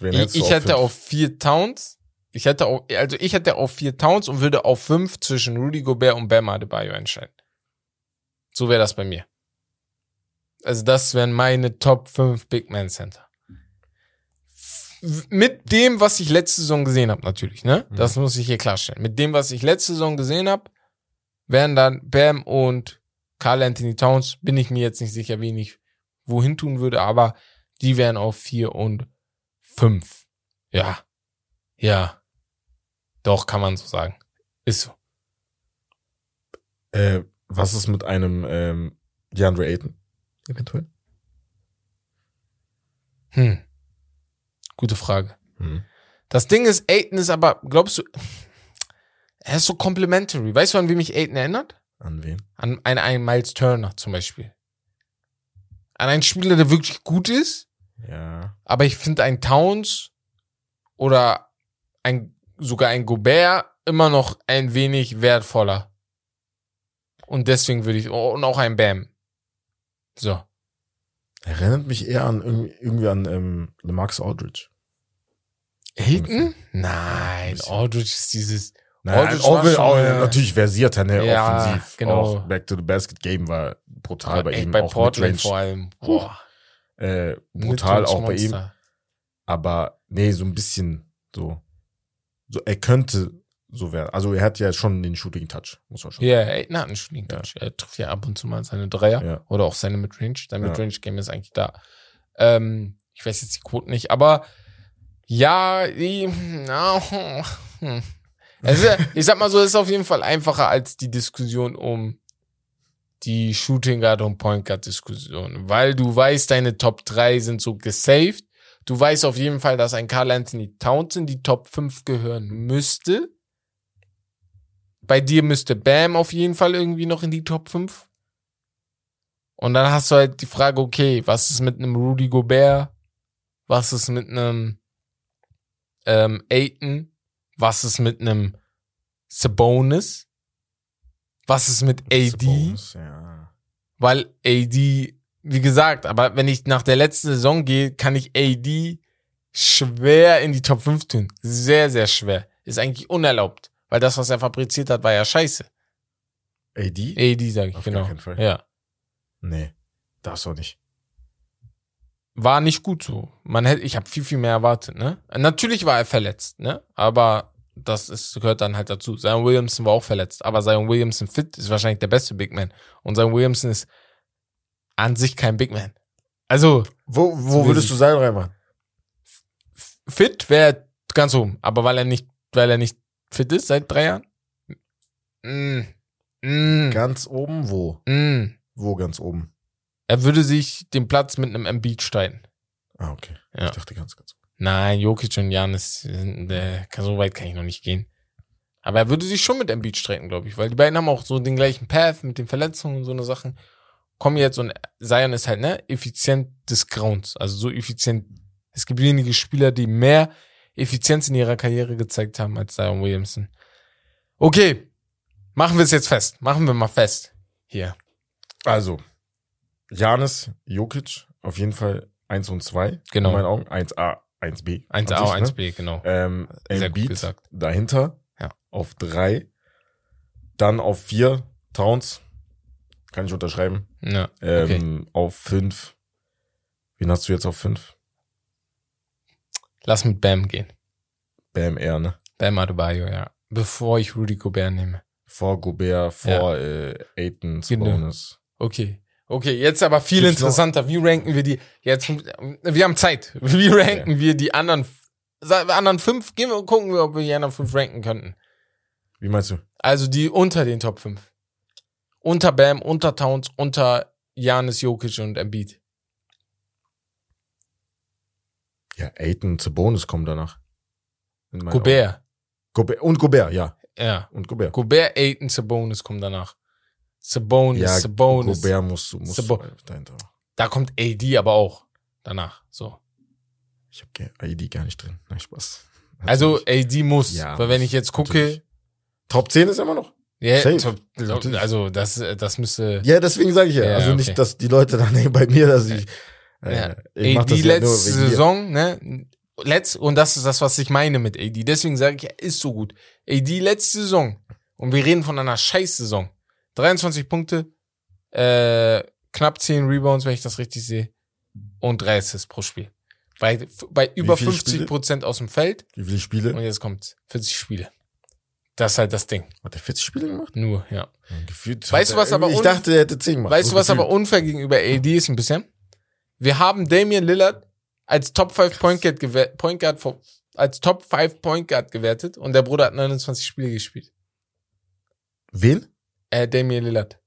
Ich, ich hätte fünf? auf vier Towns. Ich hätte auf, also ich hätte auf vier Towns und würde auf fünf zwischen Rudy Gobert und Bam Adebayo entscheiden. So wäre das bei mir. Also das wären meine Top 5 Big Man Center. Mit dem, was ich letzte Saison gesehen habe, natürlich, ne? Mhm. Das muss ich hier klarstellen. Mit dem, was ich letzte Saison gesehen habe, wären dann Bam und Carl Anthony Towns. Bin ich mir jetzt nicht sicher, wen ich wohin tun würde, aber die wären auf vier und fünf. Ja. Ja. Doch, kann man so sagen. Ist so. Äh, was ist mit einem ähm, DeAndre Ayton? Eventuell. Hm. Gute Frage. Hm. Das Ding ist, Aiden ist aber, glaubst du, er ist so complimentary. Weißt du, an wie mich Aiden erinnert? An wen? An einen, einen Miles Turner zum Beispiel. An einen Spieler, der wirklich gut ist, Ja. aber ich finde ein Towns oder ein, sogar ein Gobert immer noch ein wenig wertvoller. Und deswegen würde ich, und auch ein Bam. So. Erinnert mich eher an irgendwie, an ähm, LeMarcus Aldridge. Aiden? Nein, Aldridge ist dieses, Nein, Aldridge schon, auch, äh, natürlich versierter, ne, Ja, offensiv. genau. Auch Back to the Basket Game war brutal bei ey, ihm. bei auch Portland vor allem. Boah. Äh, brutal auch bei ihm. Aber nee, so ein bisschen so. So, er könnte so werden. Also er hat ja schon den Shooting Touch, muss man schon. Ja, Aiden hat einen Shooting Touch. Er trifft ja ab und zu mal seine Dreier Ja. oder auch seine Midrange. Sein Ja. Midrange-Game ist eigentlich da. Ähm, ich weiß jetzt die Quoten nicht, aber ja, die, na, hm. also, ich sag mal so, es ist auf jeden Fall einfacher als die Diskussion um die Shooting Guard und Point Guard Diskussion, weil du weißt, deine Top 3 sind so gesaved. Du weißt auf jeden Fall, dass ein Carl Anthony Towns in die Top 5 gehören müsste. Bei dir müsste Bam auf jeden Fall irgendwie noch in die Top 5. Und dann hast du halt die Frage, okay, was ist mit einem Rudy Gobert? Was ist mit einem ähm, Aiton? Was ist mit einem Sabonis? Was ist mit AD? Bonus, Ja. Weil AD, wie gesagt, aber wenn ich nach der letzten Saison gehe, kann ich AD schwer in die Top 5 tun. Sehr, sehr schwer. Ist eigentlich unerlaubt. Weil das, was er fabriziert hat, war ja scheiße. AD? AD, sag ich, Auf genau. gar keinen Fall. Ja. Nee, das auch nicht. War nicht gut so. Man hätte, ich habe viel, viel mehr erwartet, ne? Natürlich war er verletzt, ne? Aber das ist, gehört dann halt dazu. Zion Williamson war auch verletzt, aber Zion Williamson fit ist wahrscheinlich der beste Big Man. Und Zion Williamson ist an sich kein Big Man. Also, Wo, wo würdest du Seil reinmachen? fit wäre ganz oben, aber weil er nicht, weil er nicht fit ist seit drei Jahren. Mm. Mm. Ganz oben, wo? Mm. Wo ganz oben? Er würde sich den Platz mit einem Embiid streiten. Ah, okay. Ja. Ich dachte ganz, ganz oben. Nein, Jokic und Janis, sind, äh, so weit kann ich noch nicht gehen. Aber er würde sich schon mit Embiid streiten, glaube ich, weil die beiden haben auch so den gleichen Path mit den Verletzungen und so eine Sachen. Kommen jetzt und Zion ist halt, ne, effizient des Grauens. Also so effizient. Es gibt wenige Spieler, die mehr Effizienz in ihrer Karriere gezeigt haben als Zion Williamson. Okay. Machen wir es jetzt fest. Machen wir mal fest. Hier. Also, Janis, Jokic, auf jeden Fall 1 und 2. Genau. In meinen Augen. 1A, 1B. 1A, an sich, ne? 1B, genau. Ähm, Sehr gut gesagt. dahinter. Ja. Auf drei. Dann auf vier. Towns. Kann ich unterschreiben. Ja, okay. Ähm, Auf fünf. Wen hast du jetzt auf fünf? Lass mit Bam gehen. Bam R, ne? Bam Adebayo, ja. Bevor ich Rudy Gobert nehme. Vor Gobert, vor äh, Aiton, Genau. Sabonis. Okay. Okay, jetzt aber viel Gibt's noch- interessanter. Wie ranken wir die? Jetzt, wir haben Zeit. Wie ranken wir die anderen, anderen fünf? Gehen wir gucken wir, ob wir die anderen fünf ranken könnten. Wie meinst du? Also die unter den Top 5. Unter Bam, unter Towns, unter Janis Jokic und Embiid. Ja, Aiton, Sabonis kommen danach. Gobert. Gobert. Und Gobert, ja. Ja. Und Gobert. Gobert, Aiton, Sabonis kommen danach. Sabonis, ja, Sabonis. Gobert Sabo- du dahinter. Da kommt AD aber auch danach. So. Ich habe ID gar nicht drin. Nein, Spaß. Also AD muss, Ja, weil wenn ich jetzt gucke, natürlich. Top 10 ist immer noch. ja, Safe. top- Natürlich. also das, das müsste. Ja, deswegen sage ich ja. Ja, also okay. nicht, dass die Leute dann denken bei mir, dass ich. Äh, Ja. ich mach AD das ja letzte dir. Saison, ne? Letzt, und das ist das, was ich meine mit AD. Deswegen sage ich, er ist so gut. AD letzte Saison, und wir reden von einer Scheiß-Saison. 23 Punkte, äh, knapp 10 Rebounds, wenn ich das richtig sehe, und 3 Assists pro Spiel. Bei, bei über viele 50 Spiele? Prozent aus dem Feld, Wie viele Spiele? und jetzt kommt 40 Spiele. Das ist halt das Ding. Hat er 40 Spiele gemacht? Nur, ja. Gefühlt. Weißt du, was er- aber Ich dachte, er hätte 10 gemacht. Weißt du, was aber unfair gegenüber AD ist ein bisschen? Wir haben Damian Lillard als Top 5 Point Guard, gewer- Point Guard vor- als Top 5 Point Guard gewertet und der Bruder hat 29 Spiele gespielt. Wen? Äh, Damian Lillard.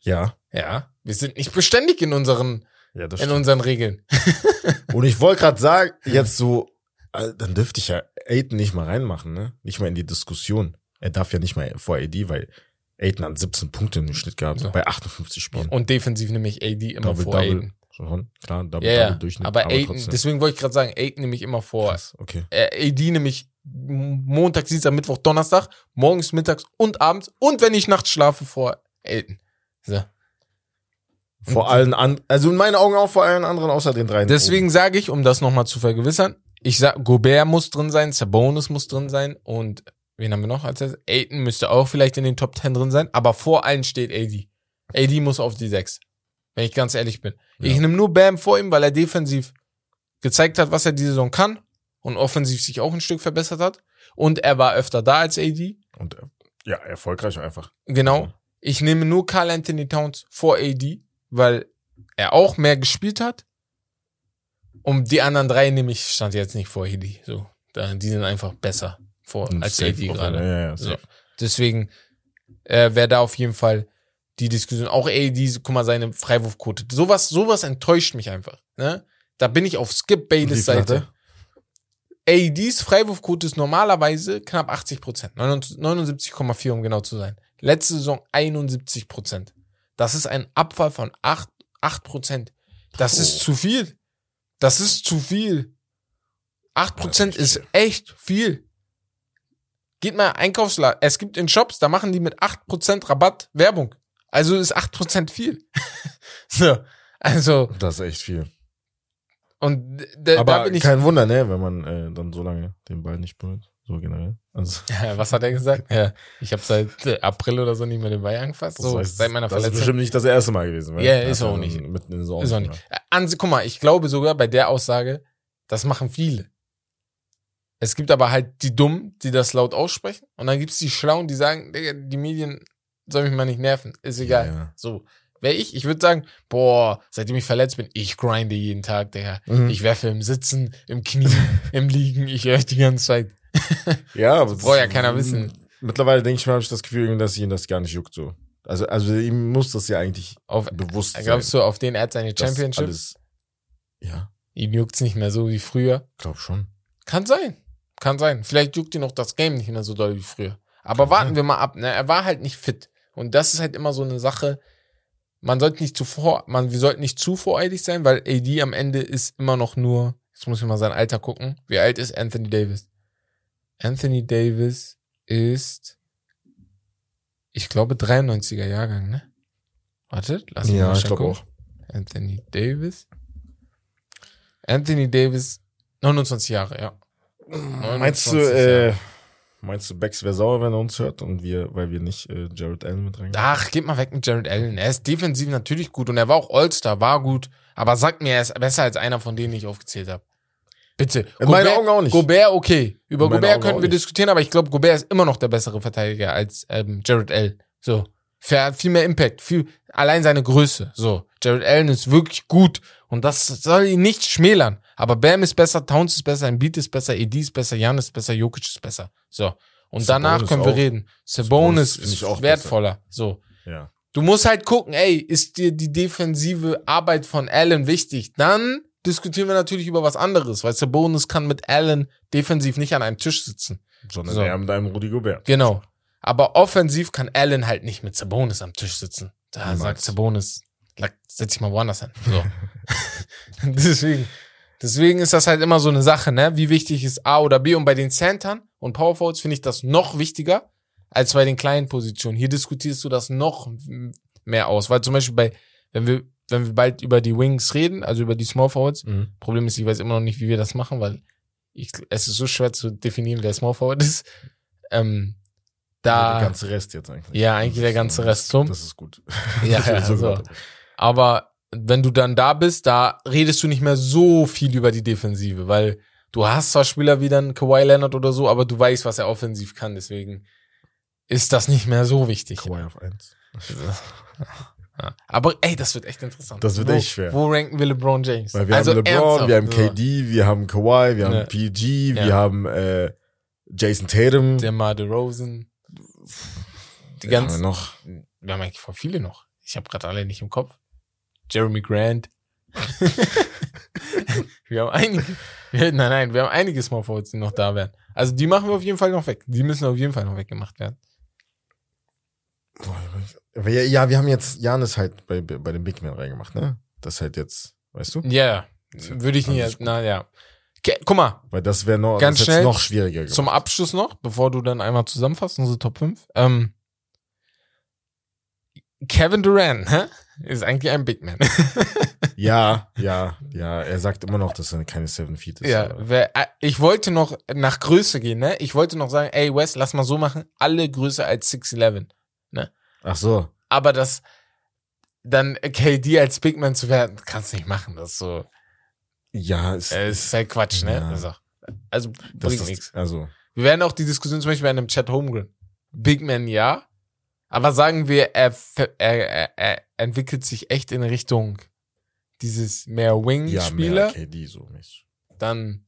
Ja. Ja. Wir sind nicht beständig in unseren, Ja, das in stimmt. unseren Regeln. Und ich wollte gerade sagen, jetzt so, äh, dann dürfte ich ja Aiden nicht mal reinmachen, ne? Nicht mal in die Diskussion. Er darf ja nicht mal vor AD, weil Aiden hat 17 Punkte im Schnitt gehabt So. bei 58 Spielen. Und defensiv nehme ich AD immer Double, vor Double. Aiden. Schon, klar, Double, ja. Double Durchschnitt. Aber Aiden, trotzdem. deswegen wollte ich gerade sagen, Aiden nehme ich immer vor. Krass, okay. Äh, AD nehme ich Montag, Dienstag, Mittwoch, Donnerstag, morgens, mittags und abends und wenn ich nachts schlafe vor Aiden. So. Vor allen an, also in meinen Augen auch vor allen anderen außer den dreien. Deswegen sage ich, um das nochmal zu vergewissern, ich sag, Gobert muss drin sein, Sabonis muss drin sein und wen haben wir noch als erstes? Aiden müsste auch vielleicht in den Top 10 drin sein, aber vor allen steht AD. AD muss auf die 6. Wenn ich ganz ehrlich bin. Ja. Ich nehme nur Bam vor ihm, weil er defensiv gezeigt hat, was er diese Saison kann und offensiv sich auch ein Stück verbessert hat. Und er war öfter da als AD. Und äh, ja, erfolgreich einfach. Genau. Ich nehme nur Carl Anthony Towns vor AD, weil er auch mehr gespielt hat. Und die anderen drei nehme ich, stand jetzt nicht vor AD. So, die sind einfach besser vor Und als safe AD auf- gerade. Ja, ja, So. safe. Deswegen äh, wäre da auf jeden Fall die Diskussion. Auch AD, guck mal, seine Freiwurfquote. Sowas, sowas enttäuscht mich einfach. Ne? Da bin ich auf Skip Bayless Seite. ADs Freiwurfquote ist normalerweise knapp 80 Prozent. 79,4 um genau zu sein. Letzte Saison 71 Prozent. Das ist ein Abfall von 8, 8 Prozent. Das Oh. ist zu viel. Das ist zu viel. 8 Prozent ist echt viel. Geht mal Einkaufsladen. Es gibt in Shops, da machen die mit 8% Rabatt Werbung. Also ist 8% viel. so. Also, Das ist echt viel. und da, da Aber bin ich. kein Wunder, ne, wenn man äh, dann so lange den Ball nicht berührt. So generell. Also, Was hat er gesagt? Ja, ich habe seit äh, April oder so nicht mehr den Ball angefasst. So, heißt, seit meiner das ist Verletzung. bestimmt nicht das erste Mal gewesen. Ja, ist auch nicht. Mitten in Saison Ist auch nicht. Äh, An, guck mal, ich glaube sogar bei der Aussage, das machen viele. Es gibt aber halt die Dummen, die das laut aussprechen. Und dann gibt's die Schlauen, die sagen, Digga, die Medien sollen mich mal nicht nerven. Ist egal. Ja. So. Wäre ich, ich würde sagen, boah, seitdem ich verletzt bin, ich grinde jeden Tag, Digga. Mhm. Ich werfe im Sitzen, im Knie, im Liegen, ich höre die ganze Zeit. Ja, aber das- braucht ja keiner wissen. Mittlerweile denke ich mir, habe ich das Gefühl, dass ihn das gar nicht juckt so. Also, also ihm muss das ja eigentlich Auf, bewusst sein. glaubst du, auf den er hat seine Championship? Alles, ja, Ihm juckt's nicht mehr so wie früher. glaub schon. Kann sein. Kann sein. Vielleicht juckt ihn auch das Game nicht mehr so doll wie früher. Aber Kann warten sein. wir mal ab. Ne? Er war halt nicht fit. Und das ist halt immer so eine Sache. Man sollte nicht zuvor, man, wir sollten nicht zu voreilig sein, weil AD am Ende ist immer noch nur, jetzt muss ich mal sein Alter gucken. Wie alt ist Anthony Davis? Anthony Davis ist, ich glaube, 93er Jahrgang, ne? Warte, lass mich Ja, mal ich glaube gucken. Anthony Davis. Anthony Davis, 29 Jahre, ja. Meinst du, 29 äh, meinst du, Bex wäre sauer, wenn er uns hört und wir, weil wir nicht äh, Jared Allen mit reingehen? Ach, geht mal weg mit Jared Allen. Er ist defensiv natürlich gut und er war auch All-Star, war gut. Aber sag mir, er ist besser als einer von denen, die ich aufgezählt habe. Bitte. In meinen Augen auch nicht. Gobert, okay. Über Gobert könnten wir diskutieren, aber ich glaube, Gobert ist immer noch der bessere Verteidiger als ähm, Jared Allen. So. Er hat viel mehr Impact, viel, allein seine Größe. So. Jared Allen ist wirklich gut und das soll ihn nicht schmälern. Aber Bam ist besser, Towns ist besser, Embiid ist besser, Ed ist besser, Jan ist besser, Jokic ist besser. So. Und Sabonis danach können wir auch. reden. Sabonis Sabonis ist auch wertvoller. So. Ja. Du musst halt gucken, ey, ist dir die defensive Arbeit von Allen wichtig? Dann diskutieren wir natürlich über was anderes, weil Sabonis kann mit Allen defensiv nicht an einem Tisch sitzen. Sondern So. er mit einem Rudi Gobert. Genau. Aber offensiv kann Allen halt nicht mit Sabonis am Tisch sitzen. Da Niemals. sagt Sabonis, "Lack, setz dich mal woanders hin. So. deswegen, deswegen ist das halt immer so eine Sache, ne? Wie wichtig ist A oder B? Und bei den Centern und Power Forwards finde ich das noch wichtiger als bei den kleinen Positionen. Hier diskutierst du das noch mehr aus, weil zum Beispiel bei, wenn wir, wenn wir bald über die Wings reden, also über die Small Forwards, Mhm. Problem ist, ich weiß immer noch nicht, wie wir das machen, weil ich, es ist so schwer zu definieren, wer Small Forward ist. Ähm, da, der ganze Rest jetzt eigentlich. Ja, eigentlich der ganze Rest zum. Das ist gut. Ja, ja, so so. gut. Aber wenn du dann da bist, da redest du nicht mehr so viel über die Defensive, weil du hast zwar Spieler wie dann Kawhi Leonard oder so, aber du weißt, was er offensiv kann, deswegen ist das nicht mehr so wichtig. Kawhi auf eins. Aber ey, das wird echt interessant. Das wird wo, echt schwer. Wo ranken wir LeBron James? Weil wir Also haben LeBron, wir haben so. KD, wir haben Kawhi, wir haben Ja. PG, wir Ja. haben äh, Jason Tatum. Der DeRozan. Die Wen haben ganzen, wir noch. wir haben eigentlich voll viele noch. Ich habe gerade alle nicht im Kopf. Jeremy Grant. wir haben einige. Wir, nein, nein, wir haben einige Small Forwards, die noch da wären. Also die machen wir auf jeden Fall noch weg. Die müssen auf jeden Fall noch weggemacht werden. Ja, wir haben jetzt Janis halt bei, bei den Big Men reingemacht, ne? Das halt jetzt, weißt du? Ja, würde ich Also nie. ist gut. Na ja. Ge- Guck mal, Weil das wäre noch, Ganz das schnell noch schwieriger gemacht. zum Abschluss noch, bevor du dann einmal zusammenfasst, unsere Top 5. Ähm, Kevin Durant hä? ist eigentlich ein Big Man. Ja, ja, ja. Er sagt immer noch, dass er keine Seven Feet ist. Ja, wer, äh, ich wollte noch nach Größe gehen, ne? Ich wollte noch sagen, ey Wes, lass mal so machen, alle größer als 6'11. Ach so. Aber das dann KD als Big Man zu werden, kannst du nicht machen. Das ist so, Ja, es äh, ist halt Quatsch, ne? Ja. Also, also bringt ist, nichts. Also, Wir werden auch die Diskussion zum Beispiel bei einem Chat Holmgren. Big Man ja, aber sagen wir, er, er, er, er entwickelt sich echt in Richtung dieses mehr ja, Wing-Spieler, mehr KD so mäßig. dann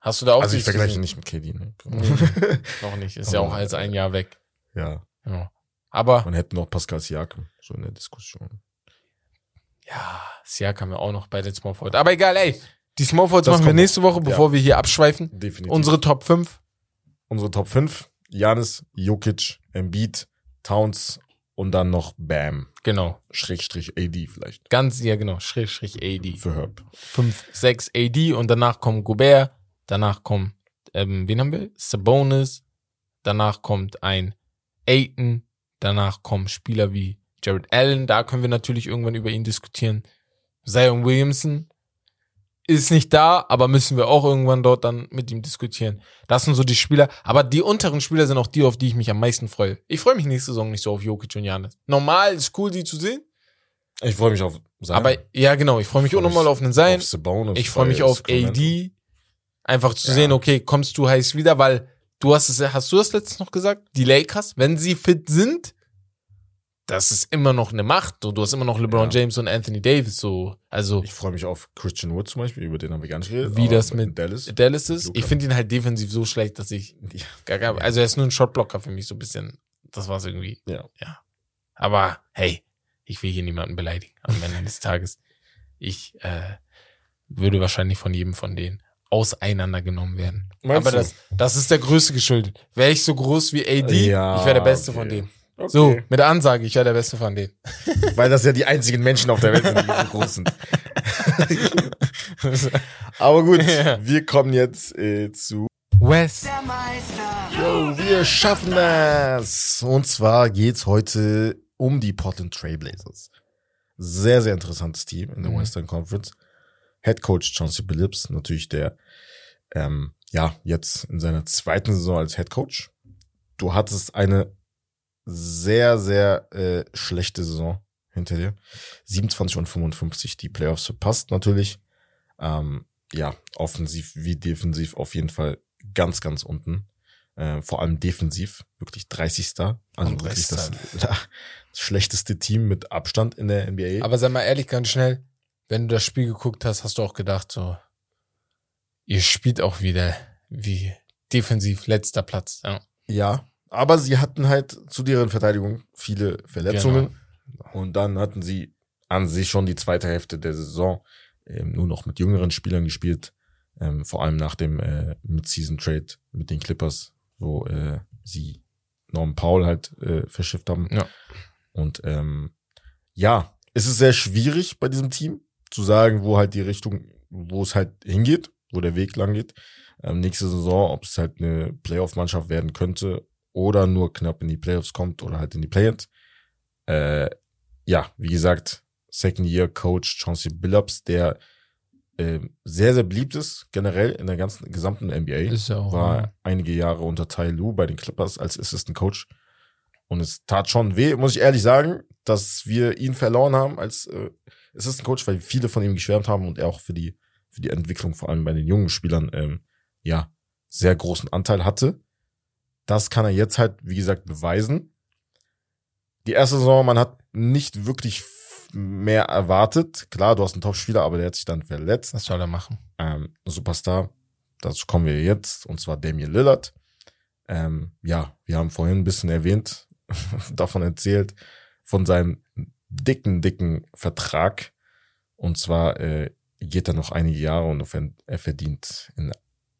hast du da auch Also ich vergleiche gesehen. nicht mit KD, ne? Nee. Noch nicht, ist ja auch als ein Jahr weg. ja. Ja. Aber Man hätte noch Pascal Siakam so in der Diskussion. ja, Siakam ja auch noch bei den Small Forwards. Aber egal, ey. Die Small Forwards Das machen wir nächste Woche, bevor wir hier abschweifen. Definitiv. Unsere Top 5. Unsere Top 5. Janis, Jokic, Embiid, Towns und dann noch Bam. Genau. Schrägstrich AD vielleicht. Ganz, ja genau. Schräg, schräg AD. Für Herb. 5, 6 AD und danach kommt Gobert. Danach kommt, ähm, wen haben wir? Sabonis. Danach kommt ein Aiton. Danach kommen Spieler wie Jared Allen. Da können wir natürlich irgendwann über ihn diskutieren. Zion Williamson ist nicht da, aber müssen wir auch irgendwann dort dann mit ihm diskutieren. Das sind so die Spieler. Aber die unteren Spieler sind auch die, auf die ich mich am meisten freue. Ich freue mich nächste Saison nicht so auf Jokic und Janis. Normal ist cool, die zu sehen. Ich freue mich auf Zion. Aber ja, genau. Ich freue mich Ich freu auch nochmal auf einen Zion. auf Ich freue mich auf AD. Einfach zu Ja. sehen, okay, kommst du heiß wieder, weil du hast es, hast du das letztens noch gesagt? Die Lakers, wenn sie fit sind, das ist immer noch eine Macht. Du, du hast immer noch LeBron Ja. James und Anthony Davis, so. Also, Ich freue mich auf Christian Wood zum Beispiel, über den haben wir gar nicht geredet. Wie das mit Dallas. Dallas ist. Ich finde ihn halt defensiv so schlecht, dass ich Ja. gar, gar, also er ist nur ein Shotblocker für mich, so ein bisschen. Das war's irgendwie. Ja. Ja. Aber, hey, ich will hier niemanden beleidigen am Ende des Tages. Ich, äh, würde wahrscheinlich von jedem von denen auseinandergenommen werden. Meinst Aber du? das, das ist der Größe geschuldet. Wäre ich so groß wie AD, Ja, ich wäre der Beste okay. von denen. Okay. So, mit der Ansage, ich wäre der Beste von denen. Weil das ja die einzigen Menschen auf der Welt sind, die so groß sind. Aber gut, Ja. wir kommen jetzt äh, zu Wes. Yo, wir schaffen das. Und zwar geht's heute um die Portland Trailblazers. Sehr, sehr interessantes Team in der Mhm. Western Conference. Head Coach Chauncey Billups, natürlich der, ähm, ja, jetzt in seiner zweiten Saison als Head Coach. Du hattest eine sehr, sehr äh, schlechte Saison hinter dir. 27 und 55 die Playoffs verpasst natürlich. Ähm, ja, offensiv wie defensiv auf jeden Fall ganz, ganz unten. Äh, vor allem defensiv, wirklich 30. Also Und wirklich das, das schlechteste Team mit Abstand in der NBA. Aber sei mal ehrlich, ganz schnell, wenn du das Spiel geguckt hast, hast du auch gedacht, so, ihr spielt auch wieder wie defensiv letzter Platz. Ja. Ja, aber sie hatten halt zu deren Verteidigung viele Verletzungen. Und dann hatten sie an sich schon die zweite Hälfte der Saison ähm, nur noch mit jüngeren Spielern gespielt. Ähm, vor allem nach dem äh, Mid-Season-Trade mit den Clippers, wo äh, sie Norman Paul halt äh, verschifft haben. Ja. Und ähm, ja, es ist sehr schwierig bei diesem Team zu sagen, wo halt die Richtung, wo es halt hingeht, wo der Weg lang geht. Ähm, nächste Saison, ob es halt eine Playoff-Mannschaft werden könnte oder nur knapp in die Playoffs kommt oder halt in die Play-ins. Äh, ja, wie gesagt, Second-Year-Coach Chauncey Billups, der äh, sehr, sehr beliebt ist, generell in der ganzen gesamten NBA. Ist ja auch. war ja. einige Jahre unter Ty Lue bei den Clippers als Assistant Coach. Und es tat schon weh, muss ich ehrlich sagen, dass wir ihn verloren haben als äh, Assistant Coach, weil viele von ihm geschwärmt haben und er auch für die, für die Entwicklung, vor allem bei den jungen Spielern, ähm, ja, sehr großen Anteil hatte. Das kann er jetzt halt, wie gesagt, beweisen. Die erste Saison, man hat nicht wirklich mehr erwartet. Klar, du hast einen Top-Spieler, aber der hat sich dann verletzt Was soll er machen? ähm, Superstar. Dazu kommen wir jetzt, und zwar Damian Lillard. Ähm, ja, wir haben vorhin ein bisschen erwähnt, davon erzählt, von seinem dicken, dicken Vertrag. Und zwar äh, geht er noch einige Jahre und er verdient in,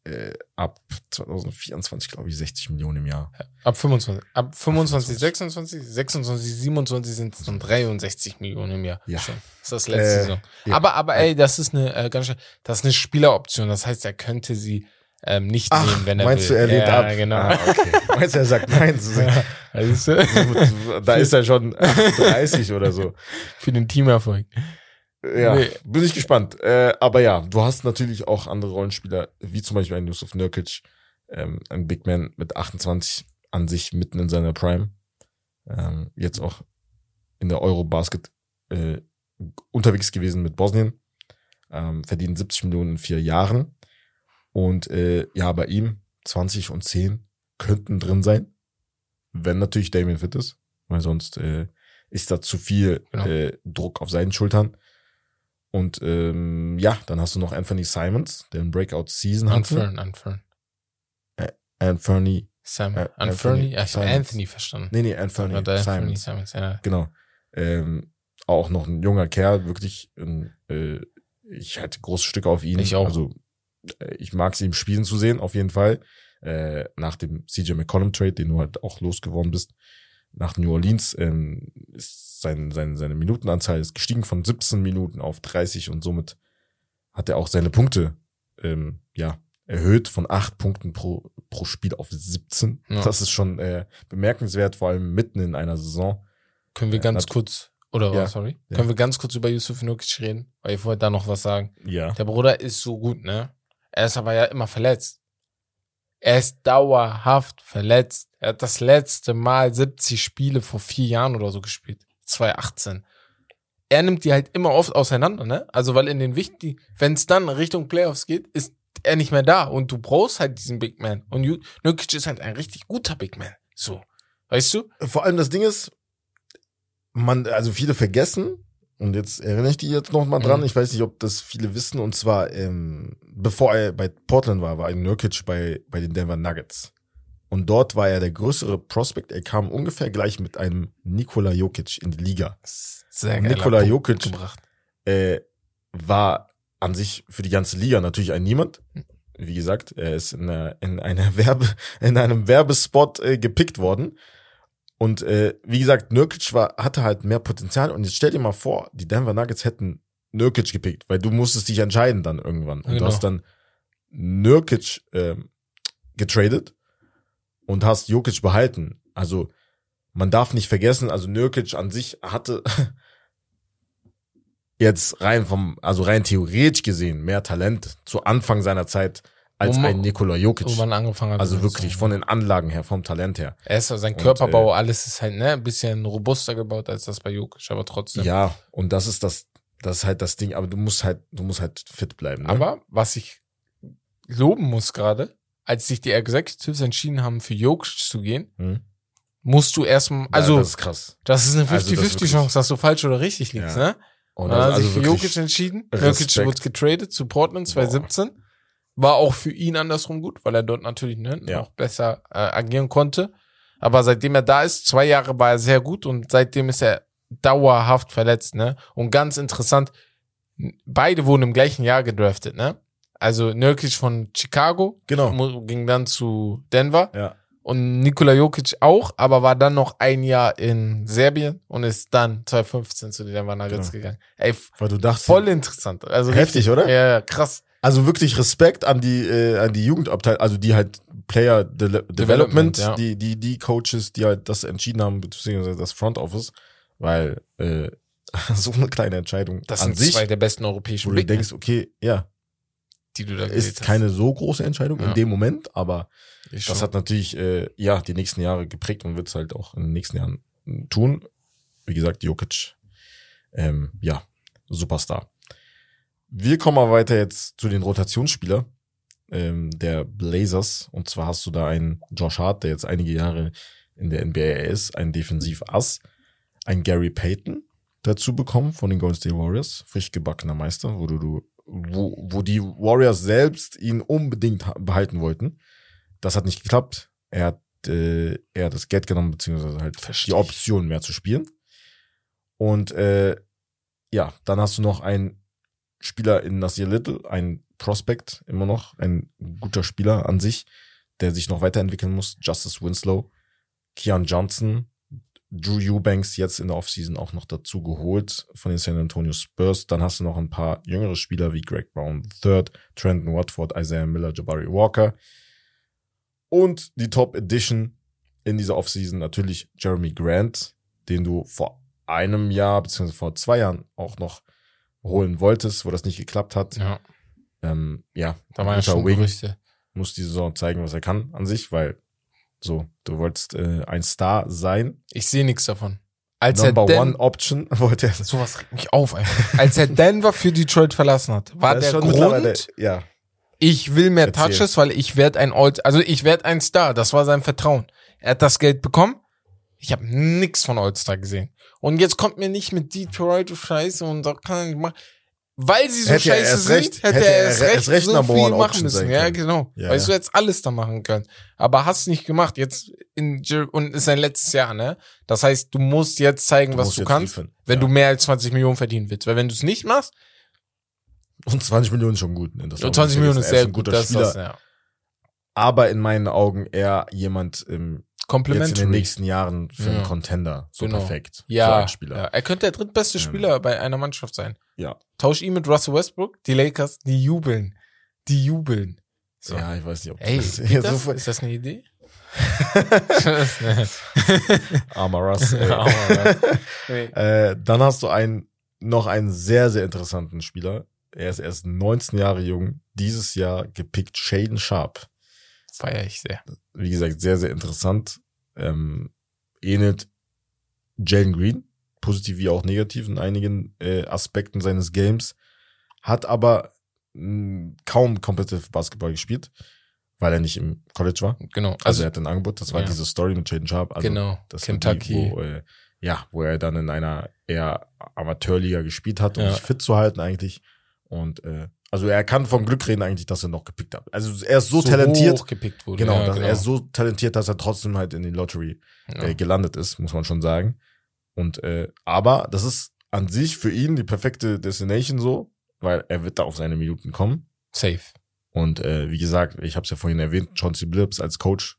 äh, ab 2024, glaube ich, 60 Millionen im Jahr. Ab 25. Ab 25, 25. 26, 26, 27 sind es dann 63 Millionen im Jahr. Ja. Schon. Das ist das letzte Äh, Saison. ja. Aber, aber ey, das ist eine äh, ganz schön, das ist eine Spieleroption. Das heißt, er könnte sie ähm, nicht nehmen, wenn er meinst will. du, er lehnt ja, ab? Genau. Ah, okay. meinst du, er sagt nein? Du? da ist er schon 38 oder so. Für den Teamerfolg. Ja, Nee. bin ich gespannt. Äh, aber ja, du hast natürlich auch andere Rollenspieler, wie zum Beispiel ein Yusuf Nurkic, ähm, ein Big Man mit 28 an sich mitten in seiner Prime. Ähm, jetzt auch in der Eurobasket äh, unterwegs gewesen mit Bosnien. Ähm, verdient 70 Millionen in vier Jahren. Und äh, ja, bei ihm 20 und 10 könnten drin sein, wenn natürlich Damien fit ist, weil sonst äh, ist da zu viel Genau. äh, Druck auf seinen Schultern. Und ähm, ja, dann hast du noch Anthony Simons, der einen Breakout-Season hatte. Unfern, Unfern. Anthony, Sam, Äh, Anthony, Anthony ich habe Simons. Anthony verstanden. nee, nee, Anthony, Oder Anthony Simons. Simons, ja. Genau. Ähm, auch noch ein junger Kerl, wirklich. Ein, äh, ich hatte große Stücke auf ihn. Ich auch. Also äh, ich mag es ihm spielen zu sehen, auf jeden Fall. Äh, nach dem CJ McCollum Trade, den du halt auch losgeworden bist, nach New Orleans, ähm, ist sein, sein, seine Minutenanzahl ist gestiegen von 17 Minuten auf 30 und somit hat er auch seine Punkte ähm, ja erhöht von 8 Punkten pro, pro Spiel auf 17. Ja. Das ist schon äh, bemerkenswert, vor allem mitten in einer Saison. Können wir Ja, ganz kurz, oder Ja. was, sorry? Ja. Können wir ganz kurz über Yusuf Nurkic reden? Weil ich wollte da noch was sagen. Ja. Der Bruder ist so gut, ne? Er ist aber ja immer verletzt. Er ist dauerhaft verletzt. Er hat das letzte Mal 70 Spiele vor vier Jahren oder so gespielt. 2018. Er nimmt die halt immer oft auseinander, ne? Also, weil in den wichtigen, wenn es dann Richtung Playoffs geht, ist er nicht mehr da. Und du brauchst halt diesen Big Man. Und Nurkic ist halt ein richtig guter Big Man. So. Weißt du? Vor allem das Ding ist, man, also viele vergessen, und jetzt erinnere ich die jetzt noch mal dran, Mhm. ich weiß nicht, ob das viele wissen, und zwar, ähm, bevor er bei Portland war, war ein Nurkic bei, bei den Denver Nuggets. Und dort war er der größere Prospect. Er kam ungefähr gleich mit einem Nikola Jokic in die Liga. Sehr Nikola Jokic äh, war an sich für die ganze Liga natürlich ein Niemand. Wie gesagt, er ist in einer, in einer Werbe, in einem Werbespot äh, gepickt worden. Und äh, wie gesagt, Nurkic war, hatte halt mehr Potenzial. Und jetzt stell dir mal vor, die Denver Nuggets hätten Nurkic gepickt, weil du musstest dich entscheiden dann irgendwann. Und Genau. du hast dann Nurkic ähm, getradet und hast Jokic behalten. Also man darf nicht vergessen, also Nurkic an sich hatte jetzt rein vom, also rein theoretisch gesehen, mehr Talent zu Anfang seiner Zeit als man- ein Nikola Jokic. Wo man angefangen hat. Also wirklich von den Anlagen her, vom Talent her. Er ist, sein Und, Körperbau, alles ist halt, ne, ein bisschen robuster gebaut als das bei Jokic, aber trotzdem. Ja, und das ist das, das ist halt das Ding, aber du musst halt, du musst halt fit bleiben. Ne? Aber was ich loben muss gerade, als sich die Executives entschieden haben, für Jokic zu gehen, Hm? musst du erstmal, also ja, das ist krass. das ist eine Also das 50-50 Chance, dass du falsch oder richtig liegst, Ja. ne? Und dann also, hat sich also für Jokic entschieden. Respekt. Jokic wurde getradet zu Portland 2017. War auch für ihn andersrum gut, weil er dort natürlich ne, Ja. noch besser äh, agieren konnte. Aber seitdem er da ist, zwei Jahre war er sehr gut und seitdem ist er dauerhaft verletzt, ne? Und ganz interessant, beide wurden im gleichen Jahr gedraftet, ne? Also Nurkic von Chicago genau. ging dann zu Denver Ja. und Nikola Jokic auch, aber war dann noch ein Jahr in Serbien und ist dann 2015 zu den Denver Nuggets Genau. gegangen. Ey, Weil du dachtest, voll interessant. Also Heftig, richtig, oder? Ja, ja, krass. Also wirklich Respekt an die äh, an die Jugendabteilung, also die halt Player De Development, Development, ja. die die die Coaches, die halt das entschieden haben, beziehungsweise das Front Office, weil äh, so eine kleine Entscheidung Das an sind sich, zwei der besten wo europäischen du Big Men, denkst, okay, ja, die du da ist hast. keine so große Entscheidung Ja. in dem Moment, aber Ich das schon. hat natürlich äh, ja die nächsten Jahre geprägt und wird es halt auch in den nächsten Jahren tun. Wie gesagt, Jokic, ähm, ja, Superstar. Wir kommen mal weiter jetzt zu den Rotationsspieler ähm, der Blazers. Und zwar hast du da einen Josh Hart, der jetzt einige Jahre in der NBA ist, ein Defensivass, ein Gary Payton dazu bekommen von den Golden State Warriors, frisch gebackener Meister, wo du, du wo, wo die Warriors selbst ihn unbedingt ha- behalten wollten. Das hat nicht geklappt. Er hat, äh, er das Geld genommen, beziehungsweise halt Versteh die. Option mehr zu spielen. Und äh, ja, dann hast du noch einen Spieler in Nasir Little, ein Prospect immer noch, ein guter Spieler an sich, der sich noch weiterentwickeln muss. Justice Winslow, Keon Johnson, Drew Eubanks jetzt in der Offseason auch noch dazu geholt von den San Antonio Spurs. Dann hast du noch ein paar jüngere Spieler wie Greg Brown III, Trenton Watford, Isaiah Miller, Jabari Walker. Und die Top Edition in dieser Offseason natürlich Jeremy Grant, den du vor einem Jahr beziehungsweise vor zwei Jahren auch noch holen wolltest, wo das nicht geklappt hat. Ja, Ähm, ja, da waren ja schon Wing Gerüchte. muss die Saison zeigen, was er kann an sich, weil so, du wolltest äh, ein Star sein. Ich sehe nichts davon. Als Number er One Den Option wollte er. Sowas regt mich auf, einfach. Als er Denver für Detroit verlassen hat, war Das der Grund, Ja, ich will mehr Erzähl. Touches, weil ich werde ein All, also ich werde ein Star. Das war sein Vertrauen. Er hat das Geld bekommen. Ich habe nix von All-Star gesehen. Und jetzt kommt mir nicht mit Detroit, Scheiße, und da kann er nicht machen. Weil sie so Hätte scheiße sind, recht- hätte, er er erst erst recht, recht so viel machen müssen. Ja, genau. Ja, Weißt ja. du, jetzt alles da machen können. Aber hast nicht gemacht. Jetzt in und ist sein letztes Jahr, ne? Das heißt, du musst jetzt zeigen, Du was du kannst, liefern. wenn Ja. du mehr als 20 Millionen verdienen willst. Weil wenn du es nicht machst, und 20 Millionen ist schon gut. Ne? Das so darf man 20 nicht Millionen ist sehr ein gut. guter Das, Spieler, das, ja. aber in meinen Augen eher jemand ähm, jetzt in Complimentary. den nächsten Jahren für einen Ja. Contender. So Genau. perfekt. für Ja, einen Spieler. ja, er könnte der drittbeste. Spieler bei einer Mannschaft sein. Ja. Tausch ihn mit Russell Westbrook, die Lakers, die jubeln. Die jubeln. So. Ja, ich weiß nicht, ob Ey, das, ja, das? so ist das eine Idee? armer Russ. Äh, dann hast du einen, noch einen sehr, sehr interessanten Spieler. Er ist erst 19 Jahre jung. Dieses Jahr gepickt Shaden Sharp. Feier ich sehr. Wie gesagt, sehr, sehr interessant. Ähm, ähnelt Jalen Green. Positiv wie auch negativ in einigen äh, Aspekten seines Games. Hat aber mh, kaum Competitive Basketball gespielt, weil er nicht im College war. Genau. Also, Also, er hat ein Angebot. Das war ja. diese Story mit Shaden Sharp. Also, genau. das Kentucky. Die, wo, äh, ja, wo er dann in einer eher Amateurliga gespielt hat, um Ja. sich fit zu halten eigentlich. Und äh, also er kann von Glück reden eigentlich, dass er noch gepickt hat. Also er ist so, talentiert, hochgepickt wurde. genau, ja, dass er ist so talentiert, dass er trotzdem halt in die Lottery Ja. äh, gelandet ist, muss man schon sagen. Und äh, aber das ist an sich für ihn die perfekte Destination so, weil er wird da auf seine Minuten kommen. Safe. Und äh, wie gesagt, ich habe es ja vorhin erwähnt, Chauncey Billups als Coach,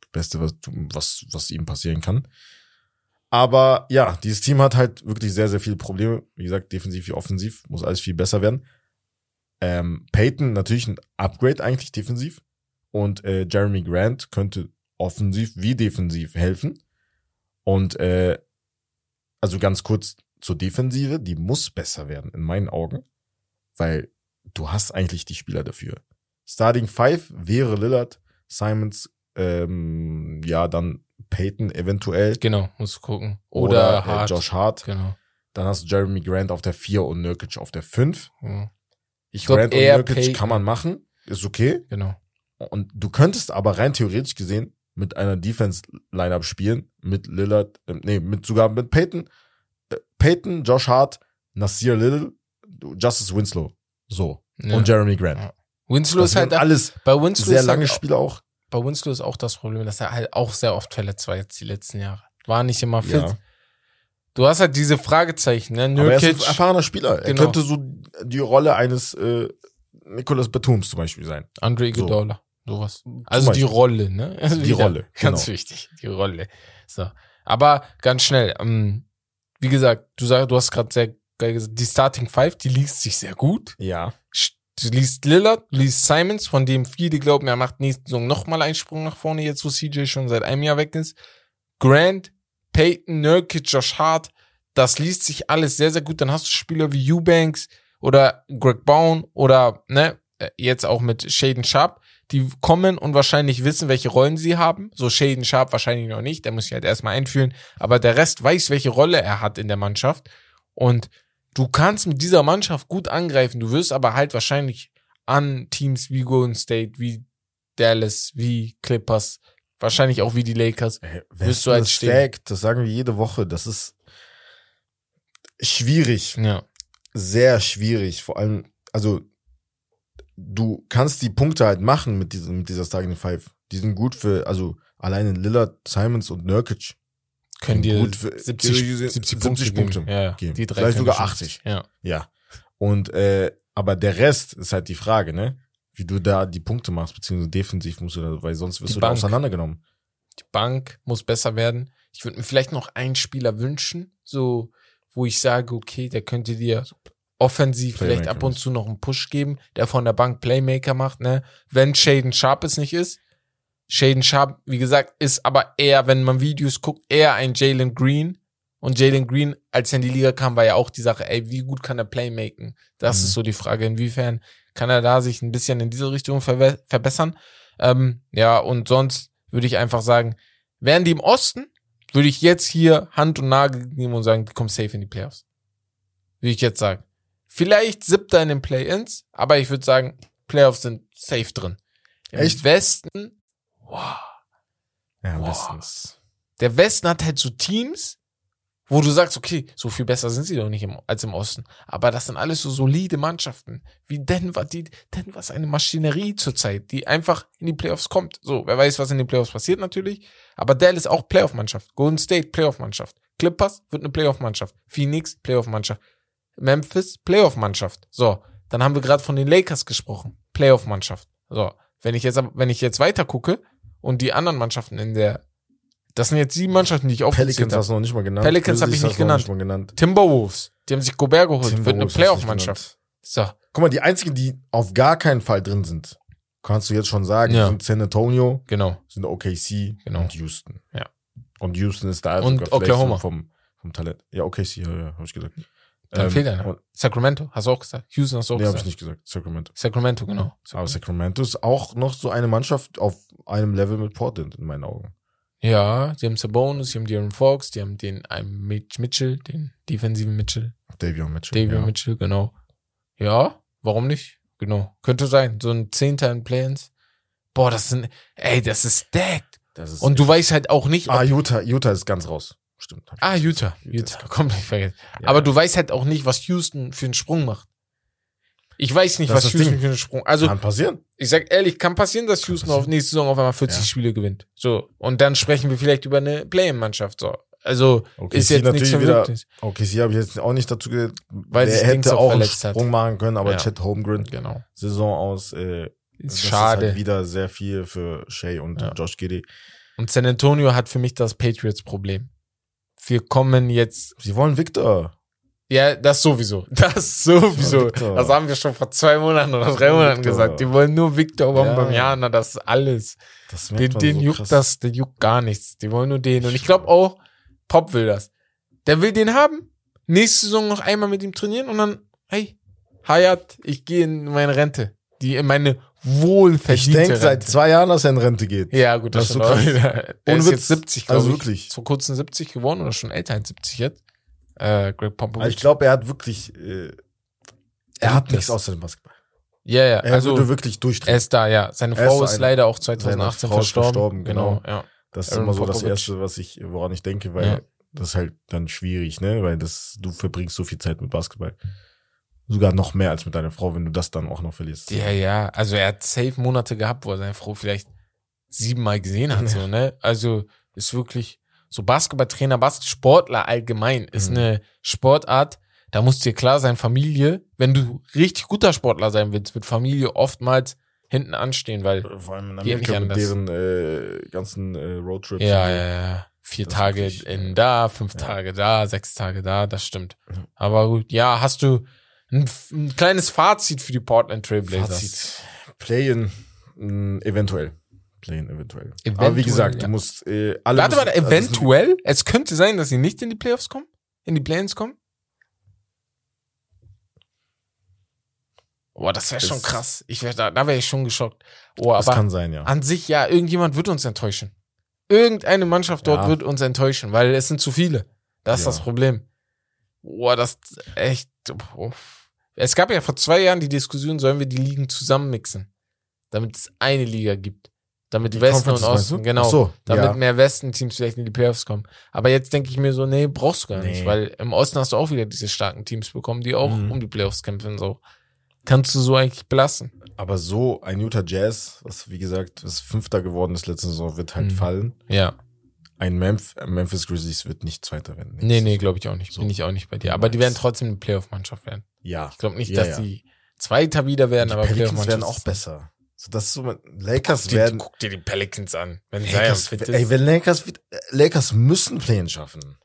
das Beste, was, was, was ihm passieren kann. Aber ja, dieses Team hat halt wirklich sehr, sehr viele Probleme. Wie gesagt, defensiv wie offensiv, muss alles viel besser werden. Ähm, Peyton natürlich ein Upgrade eigentlich defensiv. Und äh, Jeremy Grant könnte offensiv wie defensiv helfen. Und äh, also ganz kurz zur Defensive, die muss besser werden, in meinen Augen, weil du hast eigentlich die Spieler dafür. Starting Five wäre Lillard, Simons, ähm, ja, dann Peyton eventuell. Genau, musst du gucken. Oder, Oder, äh, Hart. Josh Hart. Genau. Dann hast du Jeremy Grant auf der 4 und Nurkic auf der 5. Ja, Ich glaub, Grant und eher Nurkic Peyton. kann man machen, ist okay. genau. Und du könntest aber rein theoretisch gesehen mit einer Defense-Lineup spielen, mit Lillard, äh, nee, mit sogar mit Peyton, äh, Peyton, Josh Hart, Nasir Little, Justice Winslow, so Ja. und Jeremy Grant. Ja. Winslow Das ist halt alles bei Winslow sehr ist lange halt, Spiele auch. Bei Winslow ist auch das Problem, dass er halt auch sehr oft verletzt war jetzt die letzten Jahre. War nicht immer fit. Ja. Du hast halt diese Fragezeichen, ne? Aber er ist ein erfahrener Spieler. Er Genau. könnte so die Rolle eines äh, Nicholas Batums zum Beispiel sein. Andre So. Iguodala, sowas. Also die. Rolle, ne? Also Die Rolle, Ganz genau. wichtig, die Rolle. So. Aber ganz schnell, ähm, wie gesagt, du sagst, du hast gerade sehr geil gesagt, die Starting Five, die liest sich sehr gut. Ja. Du liest Lillard, du liest Simons, von dem viele glauben, er macht nächste Saison nochmal einen Sprung nach vorne, jetzt wo CJ schon seit einem Jahr weg ist. Grant, Peyton, Nurkic, Josh Hart, das liest sich alles sehr, sehr gut. Dann hast du Spieler wie Eubanks oder Greg Bowen oder ne, äh, jetzt auch mit Shaden Sharp, die kommen und wahrscheinlich wissen, welche Rollen sie haben. So Shaden Sharp wahrscheinlich noch nicht, der muss sich halt erstmal einfühlen, aber der Rest weiß, welche Rolle er hat in der Mannschaft. Und du kannst mit dieser Mannschaft gut angreifen. Du wirst aber halt wahrscheinlich an Teams wie Golden State, wie Dallas, wie Clippers, wahrscheinlich auch wie die Lakers. Ey, Wirst du halt stehen. stacked, das sagen wir jede Woche. Das ist schwierig. Ja, sehr schwierig. Vor allem, also du kannst die Punkte halt machen mit, diesem, mit dieser Starting Five. Die sind gut für, also alleine Lillard, Simons und Nurkic. können dir Gut für- 70, theoretisch 70, 70 Punkte, Punkte geben. Ja, geben. Die drei Vielleicht sogar schon 80. Ja. Ja. Und äh, aber der Rest ist halt die Frage, ne? Wie du da die Punkte machst, beziehungsweise defensiv musst du da, weil sonst wirst Die du da Bank. auseinandergenommen. Die Bank muss besser werden. Ich würde mir vielleicht noch einen Spieler wünschen, so, wo ich sage, okay, der könnte dir offensiv vielleicht Playmaker ab und zu noch einen Push geben, der von der Bank Playmaker macht, ne? Wenn Shaden Sharp es nicht ist. Shaden Sharp, wie gesagt, ist aber eher, wenn man Videos guckt, eher ein Jalen Green. Und Jalen Green, als er in die Liga kam, war ja auch die Sache, ey, wie gut kann er Playmaken? Das Mhm. ist so die Frage, inwiefern kann er da sich ein bisschen in diese Richtung verbe verbessern? Ähm, ja, und sonst würde ich einfach sagen, wären die im Osten, würde ich jetzt hier Hand und Nagel nehmen und sagen, die kommen safe in die Playoffs. Würde ich jetzt sagen. Vielleicht siebter in den Play-Ins, aber ich würde sagen, Playoffs sind safe drin. Im Echt? Westen, wow. Ja, Boah. bestens. Der Westen hat halt so Teams, wo du sagst, okay, so viel besser sind sie doch nicht im, als im Osten. Aber das sind alles so solide Mannschaften. Wie Denver, die, Denver ist eine Maschinerie zurzeit, die einfach in die Playoffs kommt. So, wer weiß, was in den Playoffs passiert natürlich. Aber Dallas auch Playoff-Mannschaft. Golden State, Playoff-Mannschaft. Clippers wird eine Playoff-Mannschaft. Phoenix, Playoff-Mannschaft. Memphis, Playoff-Mannschaft. So, dann haben wir gerade von den Lakers gesprochen. Playoff-Mannschaft. So, wenn ich jetzt, wenn ich jetzt weiter gucke und die anderen Mannschaften in der, das sind jetzt sieben Mannschaften, die ich aufgezählt Pelicans habe. hast du noch nicht mal genannt. Pelicans hab ich nicht genannt. mal genannt. Timberwolves, die haben sich Gobert geholt, wird eine Timberwolves hast du Playoff-Mannschaft. nicht So. Guck mal, die einzigen, die auf gar keinen Fall drin sind, kannst du jetzt schon sagen, Ja. sind San Antonio, genau. sind OKC Genau. und Houston. Ja. Und Houston ist da Und Oklahoma. vom, vom Talent. Ja, OKC, ja, ja, hab ich gesagt. Dann Ähm, fehlt einer. Sacramento, hast du auch gesagt. Houston hast du auch Nee, hab ich gesagt. nicht gesagt. Sacramento. Sacramento, genau. Aber Sacramento ist auch noch so eine Mannschaft auf einem Level mit Portland in meinen Augen. Ja, sie haben Sabonis, sie haben De'Aaron Fox, die haben den einen Mitch Mitchell, den defensiven Mitchell, Davion Mitchell. Davion ja. Mitchell, genau. Ja, warum nicht? Genau. Könnte sein. So ein Zehnter in Plans. Boah, das sind, ey, das ist stacked. Das ist Und du weißt halt auch nicht, ah, Utah, Utah ist ganz raus. Stimmt. Ah, Utah. Utah. ganz Komplett vergessen. Ja. Aber du weißt halt auch nicht, was Houston für einen Sprung macht. Ich weiß nicht, Das was ist Houston für einen Sprung. Also, Kann passieren. ich sag ehrlich, kann passieren, dass Houston passieren. auf nächste Saison auf einmal 40 Ja. Spiele gewinnt. So. Und dann sprechen wir vielleicht über eine Play-In-Mannschaft. So. Also, Okay, ist jetzt nichts wieder. Okay, sie habe ich jetzt auch nicht dazu gehört, Weil Dings hätte auch einen verletzt hat. Sprung machen können, aber Ja. Chet Holmgren Genau. Saison aus. Äh, Ist Ist schade. halt wieder sehr viel für Shea und Ja. Josh Giddy. Und San Antonio hat für mich das Patriots-Problem. Wir kommen jetzt, Sie wollen Victor. Ja, das sowieso. Das sowieso. Victor. Das haben wir schon vor zwei Monaten oder drei Monaten Victor. gesagt. Die wollen nur Victor Ja. Wembanyama, das ist alles. Das Den, den so juckt krass. das, der juckt gar nichts. Die wollen nur den. Und ich glaube auch, Pop will das. Der will den haben. nächste Saison noch einmal mit ihm trainieren und dann, hey, Hayat, ich gehe in meine Rente. Die in meine Ich wohlverdiente denke seit zwei Jahren, dass er in Rente geht. Ja, gut, das, Das ist so krass. Er Ohne ist jetzt 70, glaube Also ich. wirklich. Vor kurzem 70 geworden oder schon älter als 70 jetzt. Äh, Greg Popovich. ich glaube, er hat wirklich, äh, er hat nichts das. außer dem Basketball. ja, ja, Er also würde wirklich er durchdrehen. ist da, ja. Seine Er ist Frau ist eine- leider auch seine 2018 Frau ist verstorben. verstorben, genau. ja. Das ist Aaron immer so das Popovich. Erste, was ich, woran ich denke, weil Ja. das ist halt dann schwierig, ne? Weil das, du verbringst so viel Zeit mit Basketball. Sogar noch mehr als mit deiner Frau, wenn du das dann auch noch verlierst. Ja, ja. Also er hat safe Monate gehabt, wo er seine Frau vielleicht siebenmal gesehen hat, so, ne? Also ist wirklich so Basketballtrainer, Basketsportler allgemein ist Mhm. eine Sportart, da muss dir klar sein, Familie, wenn du richtig guter Sportler sein willst, wird Familie oftmals hinten anstehen, weil Vor allem in Amerika mit deren äh, ganzen äh, Roadtrips. Ja, ja, ja. Vier Das Tage wirklich, in äh, da, fünf ja. Tage da, sechs Tage da, das stimmt. Ja. Aber gut, ja, hast du ein, ein kleines Fazit für die Portland Trailblazers? Fazit. Play-in, mh, eventuell. Play-in, eventuell. Aber Eventuell, wie gesagt, ja. du musst äh, alle. Warte, müssen, warte, also es eventuell? Es könnte sein, dass sie nicht in die Playoffs kommen? In die Play-ins kommen? Boah, das wäre schon krass. Ich wär, da da wäre ich schon geschockt. Oh, Das aber kann sein, ja. an sich, ja, irgendjemand wird uns enttäuschen. Irgendeine Mannschaft dort Ja. wird uns enttäuschen, weil es sind zu viele. Das ist Ja. das Problem. Boah, das echt. Oh. Es gab ja vor zwei Jahren die Diskussion, sollen wir die Ligen zusammenmixen, damit es eine Liga gibt. Damit Die Westen und Osten, genau. So, damit ja. mehr Westen-Teams vielleicht in die Playoffs kommen. Aber jetzt denke ich mir so, nee, brauchst du gar nicht, Nee. weil im Osten hast du auch wieder diese starken Teams bekommen, die auch Mhm. um die Playoffs kämpfen. So kannst du so eigentlich belassen. Aber so ein Utah Jazz, was wie gesagt, das Fünfter geworden ist letzte Saison, wird halt Mhm. fallen. Ja. Ein Memf Memphis Grizzlies wird nicht Zweiter werden. Nee, nee, glaube ich auch nicht. So. Bin ich auch nicht bei dir. Aber die werden trotzdem eine Playoff-Mannschaft werden. Ja. Ich glaube nicht, Ja, dass ja. die Zweiter wieder werden, Die aber Pelicans werden auch besser. So, das ist so, Lakers Guck dir, werden. guck dir die Pelicans an. Wenn Lakers, fit ey, ist. wenn Lakers, fit- Lakers müssen Play-in schaffen.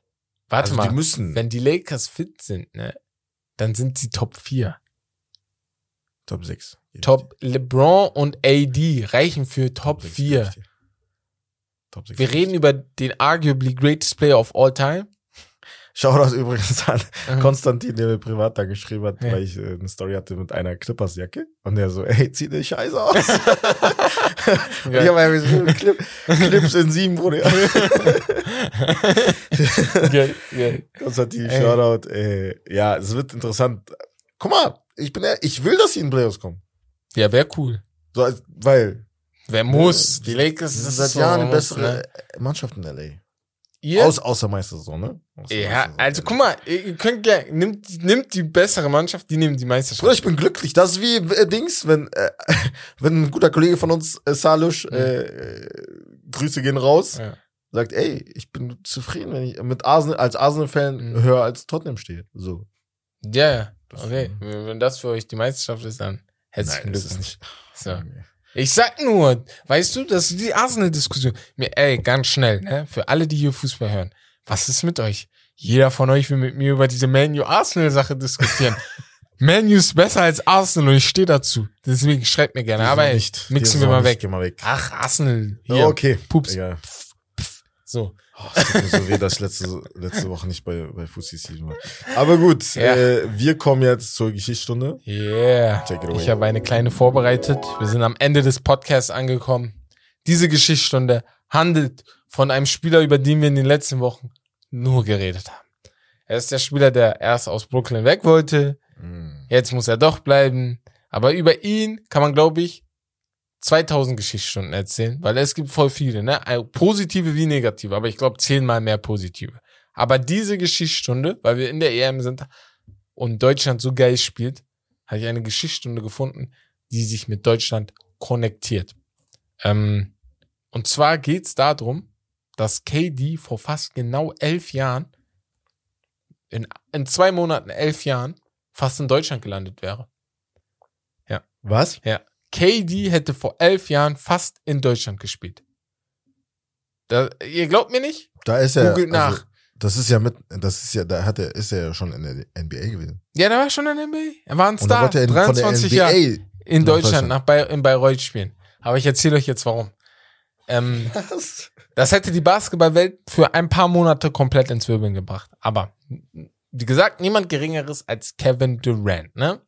Warte also mal. die müssen. Wenn die Lakers fit sind, ne, dann sind sie Top 4. Top 6. Top LeBron und AD reichen für Top 4. Top 6. Wir reden über den arguably greatest player of all time. Shoutout übrigens an. Konstantin, der mir privat da geschrieben hat, Ja. weil ich äh, eine Story hatte mit einer Clippers-Jacke. Und der so, ey, zieh den Scheiß aus. Und ich habe einfach so Clip, Clips in sieben, Bruder. Geil, geil. Konstantin, Ey. Shoutout. Äh, ja, es wird interessant. Guck mal, ich bin, ich will, dass sie in Playoffs kommen. Ja, wäre cool. So, weil Wer muss? Die Lakers sind seit Jahren die bessere ne? Mannschaft in L.A. Ihr? Aus, außer Meistersaison, ne? Außer ja, Meistersaison. also guck mal, ihr könnt gerne, nimmt, nimmt die bessere Mannschaft, die nehmen die Bruder, Meisterschaft. ich bin glücklich. Das ist wie äh, Dings, wenn, äh, wenn ein guter Kollege von uns, äh, Salush, äh, äh, Grüße gehen raus, Ja. sagt, ey, ich bin zufrieden, wenn ich mit Arsenal, als Arsenal-Fan Mhm. höher als Tottenham stehe. So. Ja, ja. Okay. Wenn das für euch die Meisterschaft ist, dann herzlichen Glückwunsch. nicht. So. Ich sag nur, weißt du, das ist die Arsenal-Diskussion. Ey, ganz schnell, ne? Für alle, die hier Fußball hören. Was ist mit euch? Jeder von euch will mit mir über diese Manu-Arsenal-Sache diskutieren. Manu ist besser als Arsenal und ich stehe dazu. Deswegen schreibt mir gerne. Aber ey, nicht. mixen Die wir mal nicht. weg. Geh mal weg. Ach, Arsenal. Ja, Hier. okay. Pups. Egal. So. Oh, es tut mir so weh, dass ich letzte, letzte Woche nicht bei, bei Season war. Aber gut, Ja. äh, wir kommen jetzt zur Geschichtsstunde. Yeah. Ich habe eine kleine vorbereitet. Wir sind am Ende des Podcasts angekommen. Diese Geschichtsstunde handelt von einem Spieler, über den wir in den letzten Wochen nur geredet haben. Er ist der Spieler, der erst aus Brooklyn weg wollte. Mm. Jetzt muss er doch bleiben. Aber über ihn kann man, glaube ich, 2000 Geschichtsstunden erzählen, weil es gibt voll viele, ne? Also Positive wie negative, aber ich glaube zehnmal mehr positive. Aber diese Geschichtsstunde, weil wir in der EM sind und Deutschland so geil spielt, habe ich eine Geschichtsstunde gefunden, die sich mit Deutschland konnektiert. Ähm, und zwar geht's darum, dass KD vor fast genau elf Jahren, in, in zwei Monaten elf Jahren, fast in Deutschland gelandet wäre. Was? Ja. KD hätte vor elf Jahren fast in Deutschland gespielt. Da, ihr glaubt mir nicht? Da ist er. Googelt nach. Also, das ist ja mit, das ist ja, da hat er, ist er ja schon in der NBA gewesen. Ja, der war schon in der NBA. Er war ein Und da Star. er in- von der 23 NBA Jahre in nach Deutschland, Deutschland. nach in Bayreuth spielen. Aber ich erzähle euch jetzt warum. Ähm, Was? das hätte die Basketballwelt für ein paar Monate komplett ins Wirbeln gebracht. Aber wie gesagt, niemand geringeres als Kevin Durant, ne?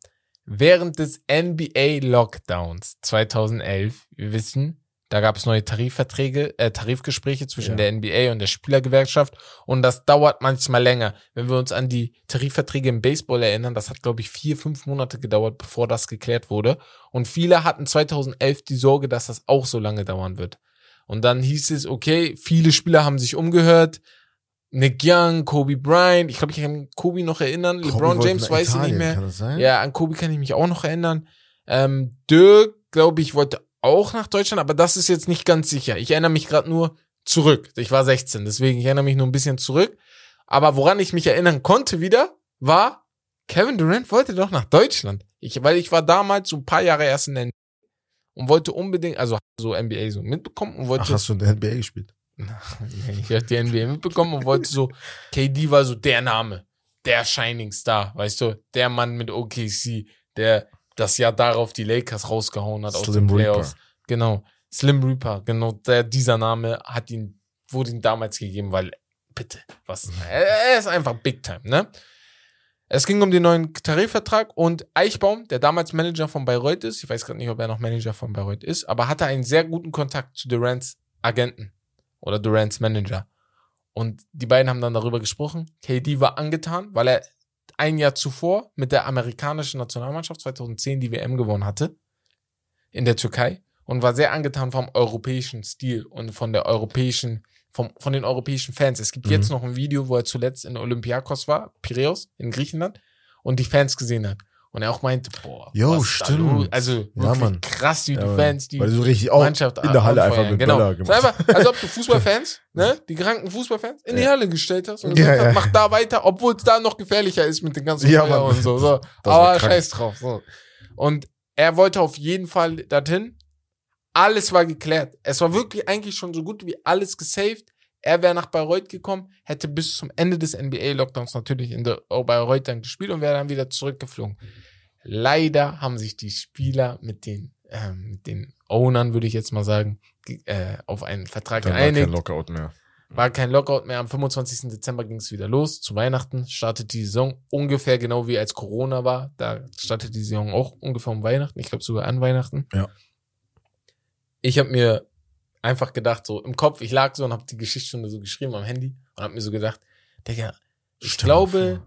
Während des NBA Lockdowns 2011, wir wissen, da gab es neue Tarifverträge, äh, Tarifgespräche zwischen Ja. der NBA und der Spielergewerkschaft und das dauert manchmal länger. Wenn wir uns an die Tarifverträge im Baseball erinnern, das hat, glaube ich, vier, fünf Monate gedauert, bevor das geklärt wurde. Und viele hatten 2011 die Sorge, dass das auch so lange dauern wird. Und dann hieß es, okay, viele Spieler haben sich umgehört. Nick Young, Kobe Bryant, ich glaube, ich kann Kobe noch erinnern. Kobe LeBron James weiß ich nicht Italien, mehr. Kann das sein? Ja, an Kobe kann ich mich auch noch erinnern. Ähm, Dirk, glaube ich, wollte auch nach Deutschland, aber das ist jetzt nicht ganz sicher. Ich erinnere mich gerade nur zurück. Ich war 16, deswegen ich erinnere mich nur ein bisschen zurück. Aber woran ich mich erinnern konnte wieder, war, Kevin Durant wollte doch nach Deutschland. Ich, weil ich war damals so ein paar Jahre erst in der NBA und wollte unbedingt, also so NBA so mitbekommen und wollte Ach, hast du in der NBA gespielt? Ich habe die NBA mitbekommen und wollte so, KD war so der Name, der Shining Star, weißt du, der Mann mit OKC, der das Jahr darauf die Lakers rausgehauen hat aus Slim den Playoffs. Reaper. Genau, Slim Reaper, genau, der, dieser Name hat ihn, wurde ihm damals gegeben, weil, bitte, was, er, er ist einfach Big Time, ne? Es ging um den neuen Tarifvertrag und Eichbaum, der damals Manager von Bayreuth ist, ich weiß gerade nicht, ob er noch Manager von Bayreuth ist, aber hatte einen sehr guten Kontakt zu Durants Agenten oder Durants Manager. Und die beiden haben dann darüber gesprochen. KD war angetan, weil er ein Jahr zuvor mit der amerikanischen Nationalmannschaft 2010 die WM gewonnen hatte in der Türkei und war sehr angetan vom europäischen Stil und von der europäischen vom, von den europäischen Fans. Es gibt Mhm. jetzt noch ein Video, wo er zuletzt in Olympiakos war, Piräus in Griechenland und die Fans gesehen hat. Und er auch meinte, boah, Jo, stimmt. Also Ja, Mann. krass, wie Ja, die Mann. Fans, die Weil du so richtig auch Mannschaft in der Halle einfach anfeuern. mit genau. Böller gemacht einfach, als ob du Fußballfans, ne, die kranken Fußballfans in die Ja. Halle gestellt hast und Ja, gesagt ja. hast, mach da weiter, obwohl es da noch gefährlicher ist mit den ganzen Ja, Feuer und so. so. Aber scheiß drauf. So. Und er wollte auf jeden Fall dorthin. Alles war geklärt. Es war wirklich eigentlich schon so gut wie alles gesaved. Er wäre nach Bayreuth gekommen, hätte bis zum Ende des NBA-Lockdowns natürlich in der oh, Bayreuth dann gespielt und wäre dann wieder zurückgeflogen. Leider haben sich die Spieler mit den, ähm, mit den Ownern, würde ich jetzt mal sagen, ge- äh, auf einen Vertrag Dann war kein geeinigt. Lockout mehr. War kein Lockout mehr. Am 25. Dezember ging es wieder los. Zu Weihnachten startet die Saison ungefähr genau wie als Corona war. Da startet die Saison auch ungefähr um Weihnachten. Ich glaube sogar an Weihnachten. Ja. Ich habe mir einfach gedacht, so im Kopf, ich lag so und habe die Geschichtsstunde so geschrieben am Handy und habe mir so gedacht, Digga, ich dir glaube,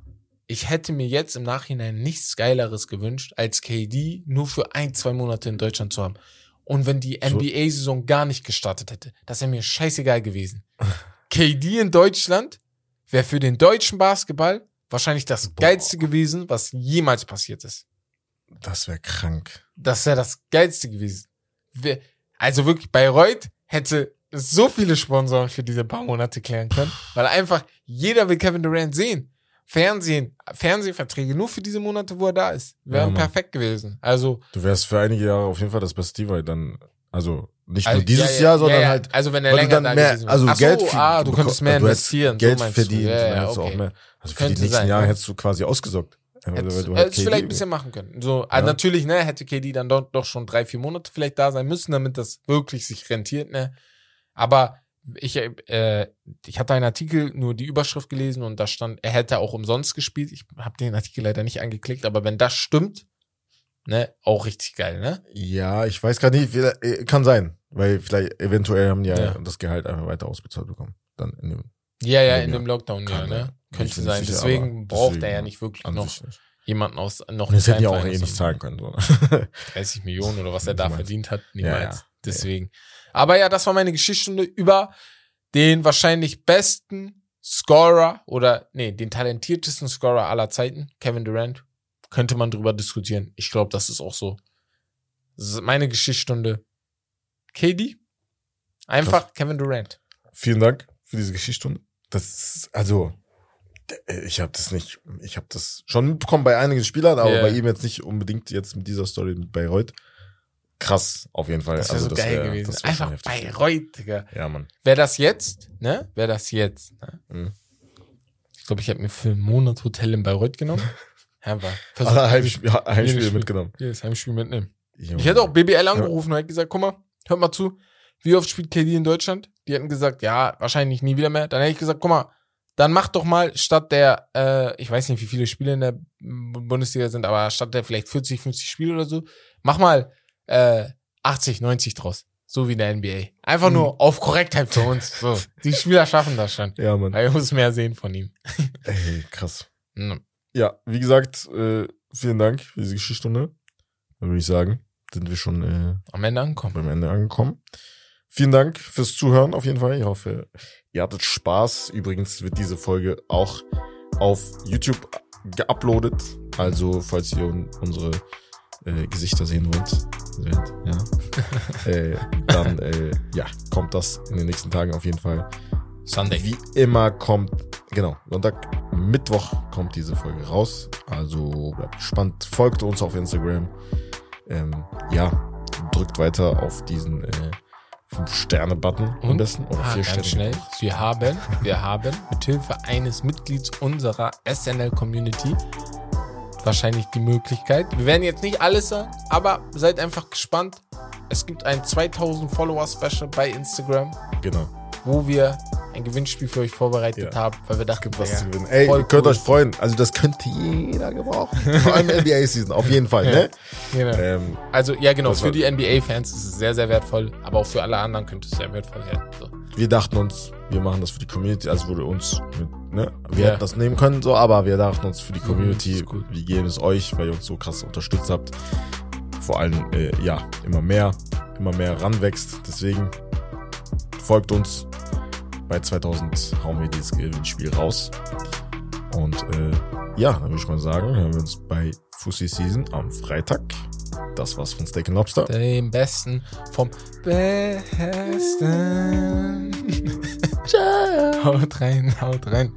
ich hätte mir jetzt im Nachhinein nichts Geileres gewünscht, als KD nur für ein, zwei Monate in Deutschland zu haben. Und wenn die So- NBA-Saison gar nicht gestartet hätte, das wäre mir scheißegal gewesen. KD in Deutschland wäre für den deutschen Basketball wahrscheinlich das Boah. Geilste gewesen, was jemals passiert ist. Das wäre krank. Das wäre das Geilste gewesen. Also wirklich, Bayreuth hätte so viele Sponsoren für diese paar Monate klären können, weil einfach jeder will Kevin Durant sehen. Fernsehen, Fernsehverträge nur für diese Monate, wo er da ist, wären Ja, perfekt gewesen. Also, Du wärst für einige Jahre auf jeden Fall das beste weil dann, also nicht also nur dieses ja, ja, Jahr, sondern halt, also wenn er länger dann da mehr, also Ach so, Geld für, ah, du könntest mehr investieren, Geld so verdienen, Ja, ja, okay. auch mehr. Also für die nächsten sein, Jahre ja. hättest du quasi ausgesorgt. Hättest, halt hättest vielleicht ein bisschen machen können. So, ah, Ja. natürlich, ne, hätte KD dann doch, doch schon drei, vier Monate vielleicht da sein müssen, damit das wirklich sich rentiert, ne. Aber ich, äh, ich hatte einen Artikel, nur die Überschrift gelesen und da stand, er hätte auch umsonst gespielt. Ich habe den Artikel leider nicht angeklickt, aber wenn das stimmt, ne, auch richtig geil, ne? Ja, ich weiß gerade nicht, äh, kann sein, weil vielleicht eventuell haben die ja, Ja. das Gehalt einfach weiter ausbezahlt bekommen. Dann in dem, Ja, ja, in ja. dem Lockdown, ja, ne? Ja. Könnte sein. sicher, deswegen braucht er deswegen ja nicht wirklich noch nicht. jemanden aus noch Und das hätten die auch eh nicht zahlen können. So. 30 Millionen oder was er da verdient hat, Ja, niemals. ja. Deswegen. Aber ja, das war meine Geschichtsstunde über den wahrscheinlich besten Scorer oder nee, den talentiertesten Scorer aller Zeiten, Kevin Durant. Könnte man drüber diskutieren. Ich glaube, das ist auch so. Das ist meine Geschichtsstunde. KD? Einfach Kevin Durant. Vielen Dank für diese Geschichtsstunde. Das ist, also, ich habe das nicht, ich habe das schon mitbekommen bei einigen Spielern, aber Ja. bei ihm jetzt nicht unbedingt jetzt mit dieser Story mit Bayreuth. Krass, auf jeden Fall. Das wäre also, so geil wär- gewesen. das wär Einfach. Bayreuth, Digga. Ja, Mann. Wäre das jetzt, ne? Wäre das jetzt, ne? Mhm. Ich glaube, ich habe mir für einen Monat Hotel in Bayreuth genommen. Ja, war. Heimspiel, Heimspiel Spiel. mitgenommen. Jedes Heimspiel mitnehmen. Junge. Ich hätte auch BBL angerufen und hätte gesagt, guck mal, hört mal zu, wie oft spielt KD in Deutschland? Die hätten gesagt, ja, wahrscheinlich nie wieder mehr. Dann hätte ich gesagt, guck mal, dann mach doch mal statt der, äh, ich weiß nicht, wie viele Spiele in der Bundesliga sind, aber statt der vielleicht 40, 50 Spiele oder so, mach mal äh, 80, 90 draus. So wie in der NBA. Einfach Mhm. nur auf Korrektheit für uns. So. Die Spieler schaffen das schon. Ja, Mann. Weil ich muss mehr sehen von ihm. Ey, krass. Hm. Ja, wie gesagt, äh, vielen Dank für diese Geschichtsstunde. Dann würde ich sagen, sind wir schon äh, Am Ende ankommen. beim Ende angekommen. Vielen Dank fürs Zuhören auf jeden Fall. Ich hoffe, ihr hattet Spaß. Übrigens wird diese Folge auch auf YouTube geuploadet. Also, falls ihr un- unsere äh, Gesichter sehen wollt, ja, äh, dann äh, ja, kommt das in den nächsten Tagen auf jeden Fall. Sunday. Wie immer kommt, genau, Sonntag, Mittwoch kommt diese Folge raus. Also bleibt gespannt, folgt uns auf Instagram. Ähm, ja, drückt weiter auf diesen äh, 5-Sterne-Button am Und? besten. Oder Ah, 4 ganz Sterne. schnell. Wir haben, wir haben mithilfe eines Mitglieds unserer SNL-Community wahrscheinlich die Möglichkeit. Wir werden jetzt nicht alles sagen, aber seid einfach gespannt. Es gibt ein 2000 Follower-Special bei Instagram, Genau. Wo wir ein Gewinnspiel für euch vorbereitet Ja. haben, weil wir dachten, was Digga, zu gewinnen. Ey, ihr könnt cool. euch freuen. Also das könnte jeder gebrauchen. Vor allem NBA-Season, auf jeden Fall, ne? Genau. Ähm, Also, ja, genau, für die NBA-Fans ist es sehr, sehr wertvoll, aber auch für alle anderen könnte es sehr wertvoll werden. So. wir dachten uns, wir machen das für die Community, also wurde uns, ne, wir Ja. hätten das nehmen können, so, aber wir dachten uns für die Mhm, Community, gut. wir geben es euch, weil ihr uns so krass unterstützt habt. Vor allem, äh, ja, immer mehr, immer mehr ranwächst. Deswegen folgt uns. Bei 2000 hauen wir dieses Gewinnspiel raus. Und äh, ja, dann würde ich mal sagen, hören wir uns bei Fussi Season am Freitag. Das war's von Steak Lobster. Dem Besten vom Besten. Ciao. haut rein, haut rein.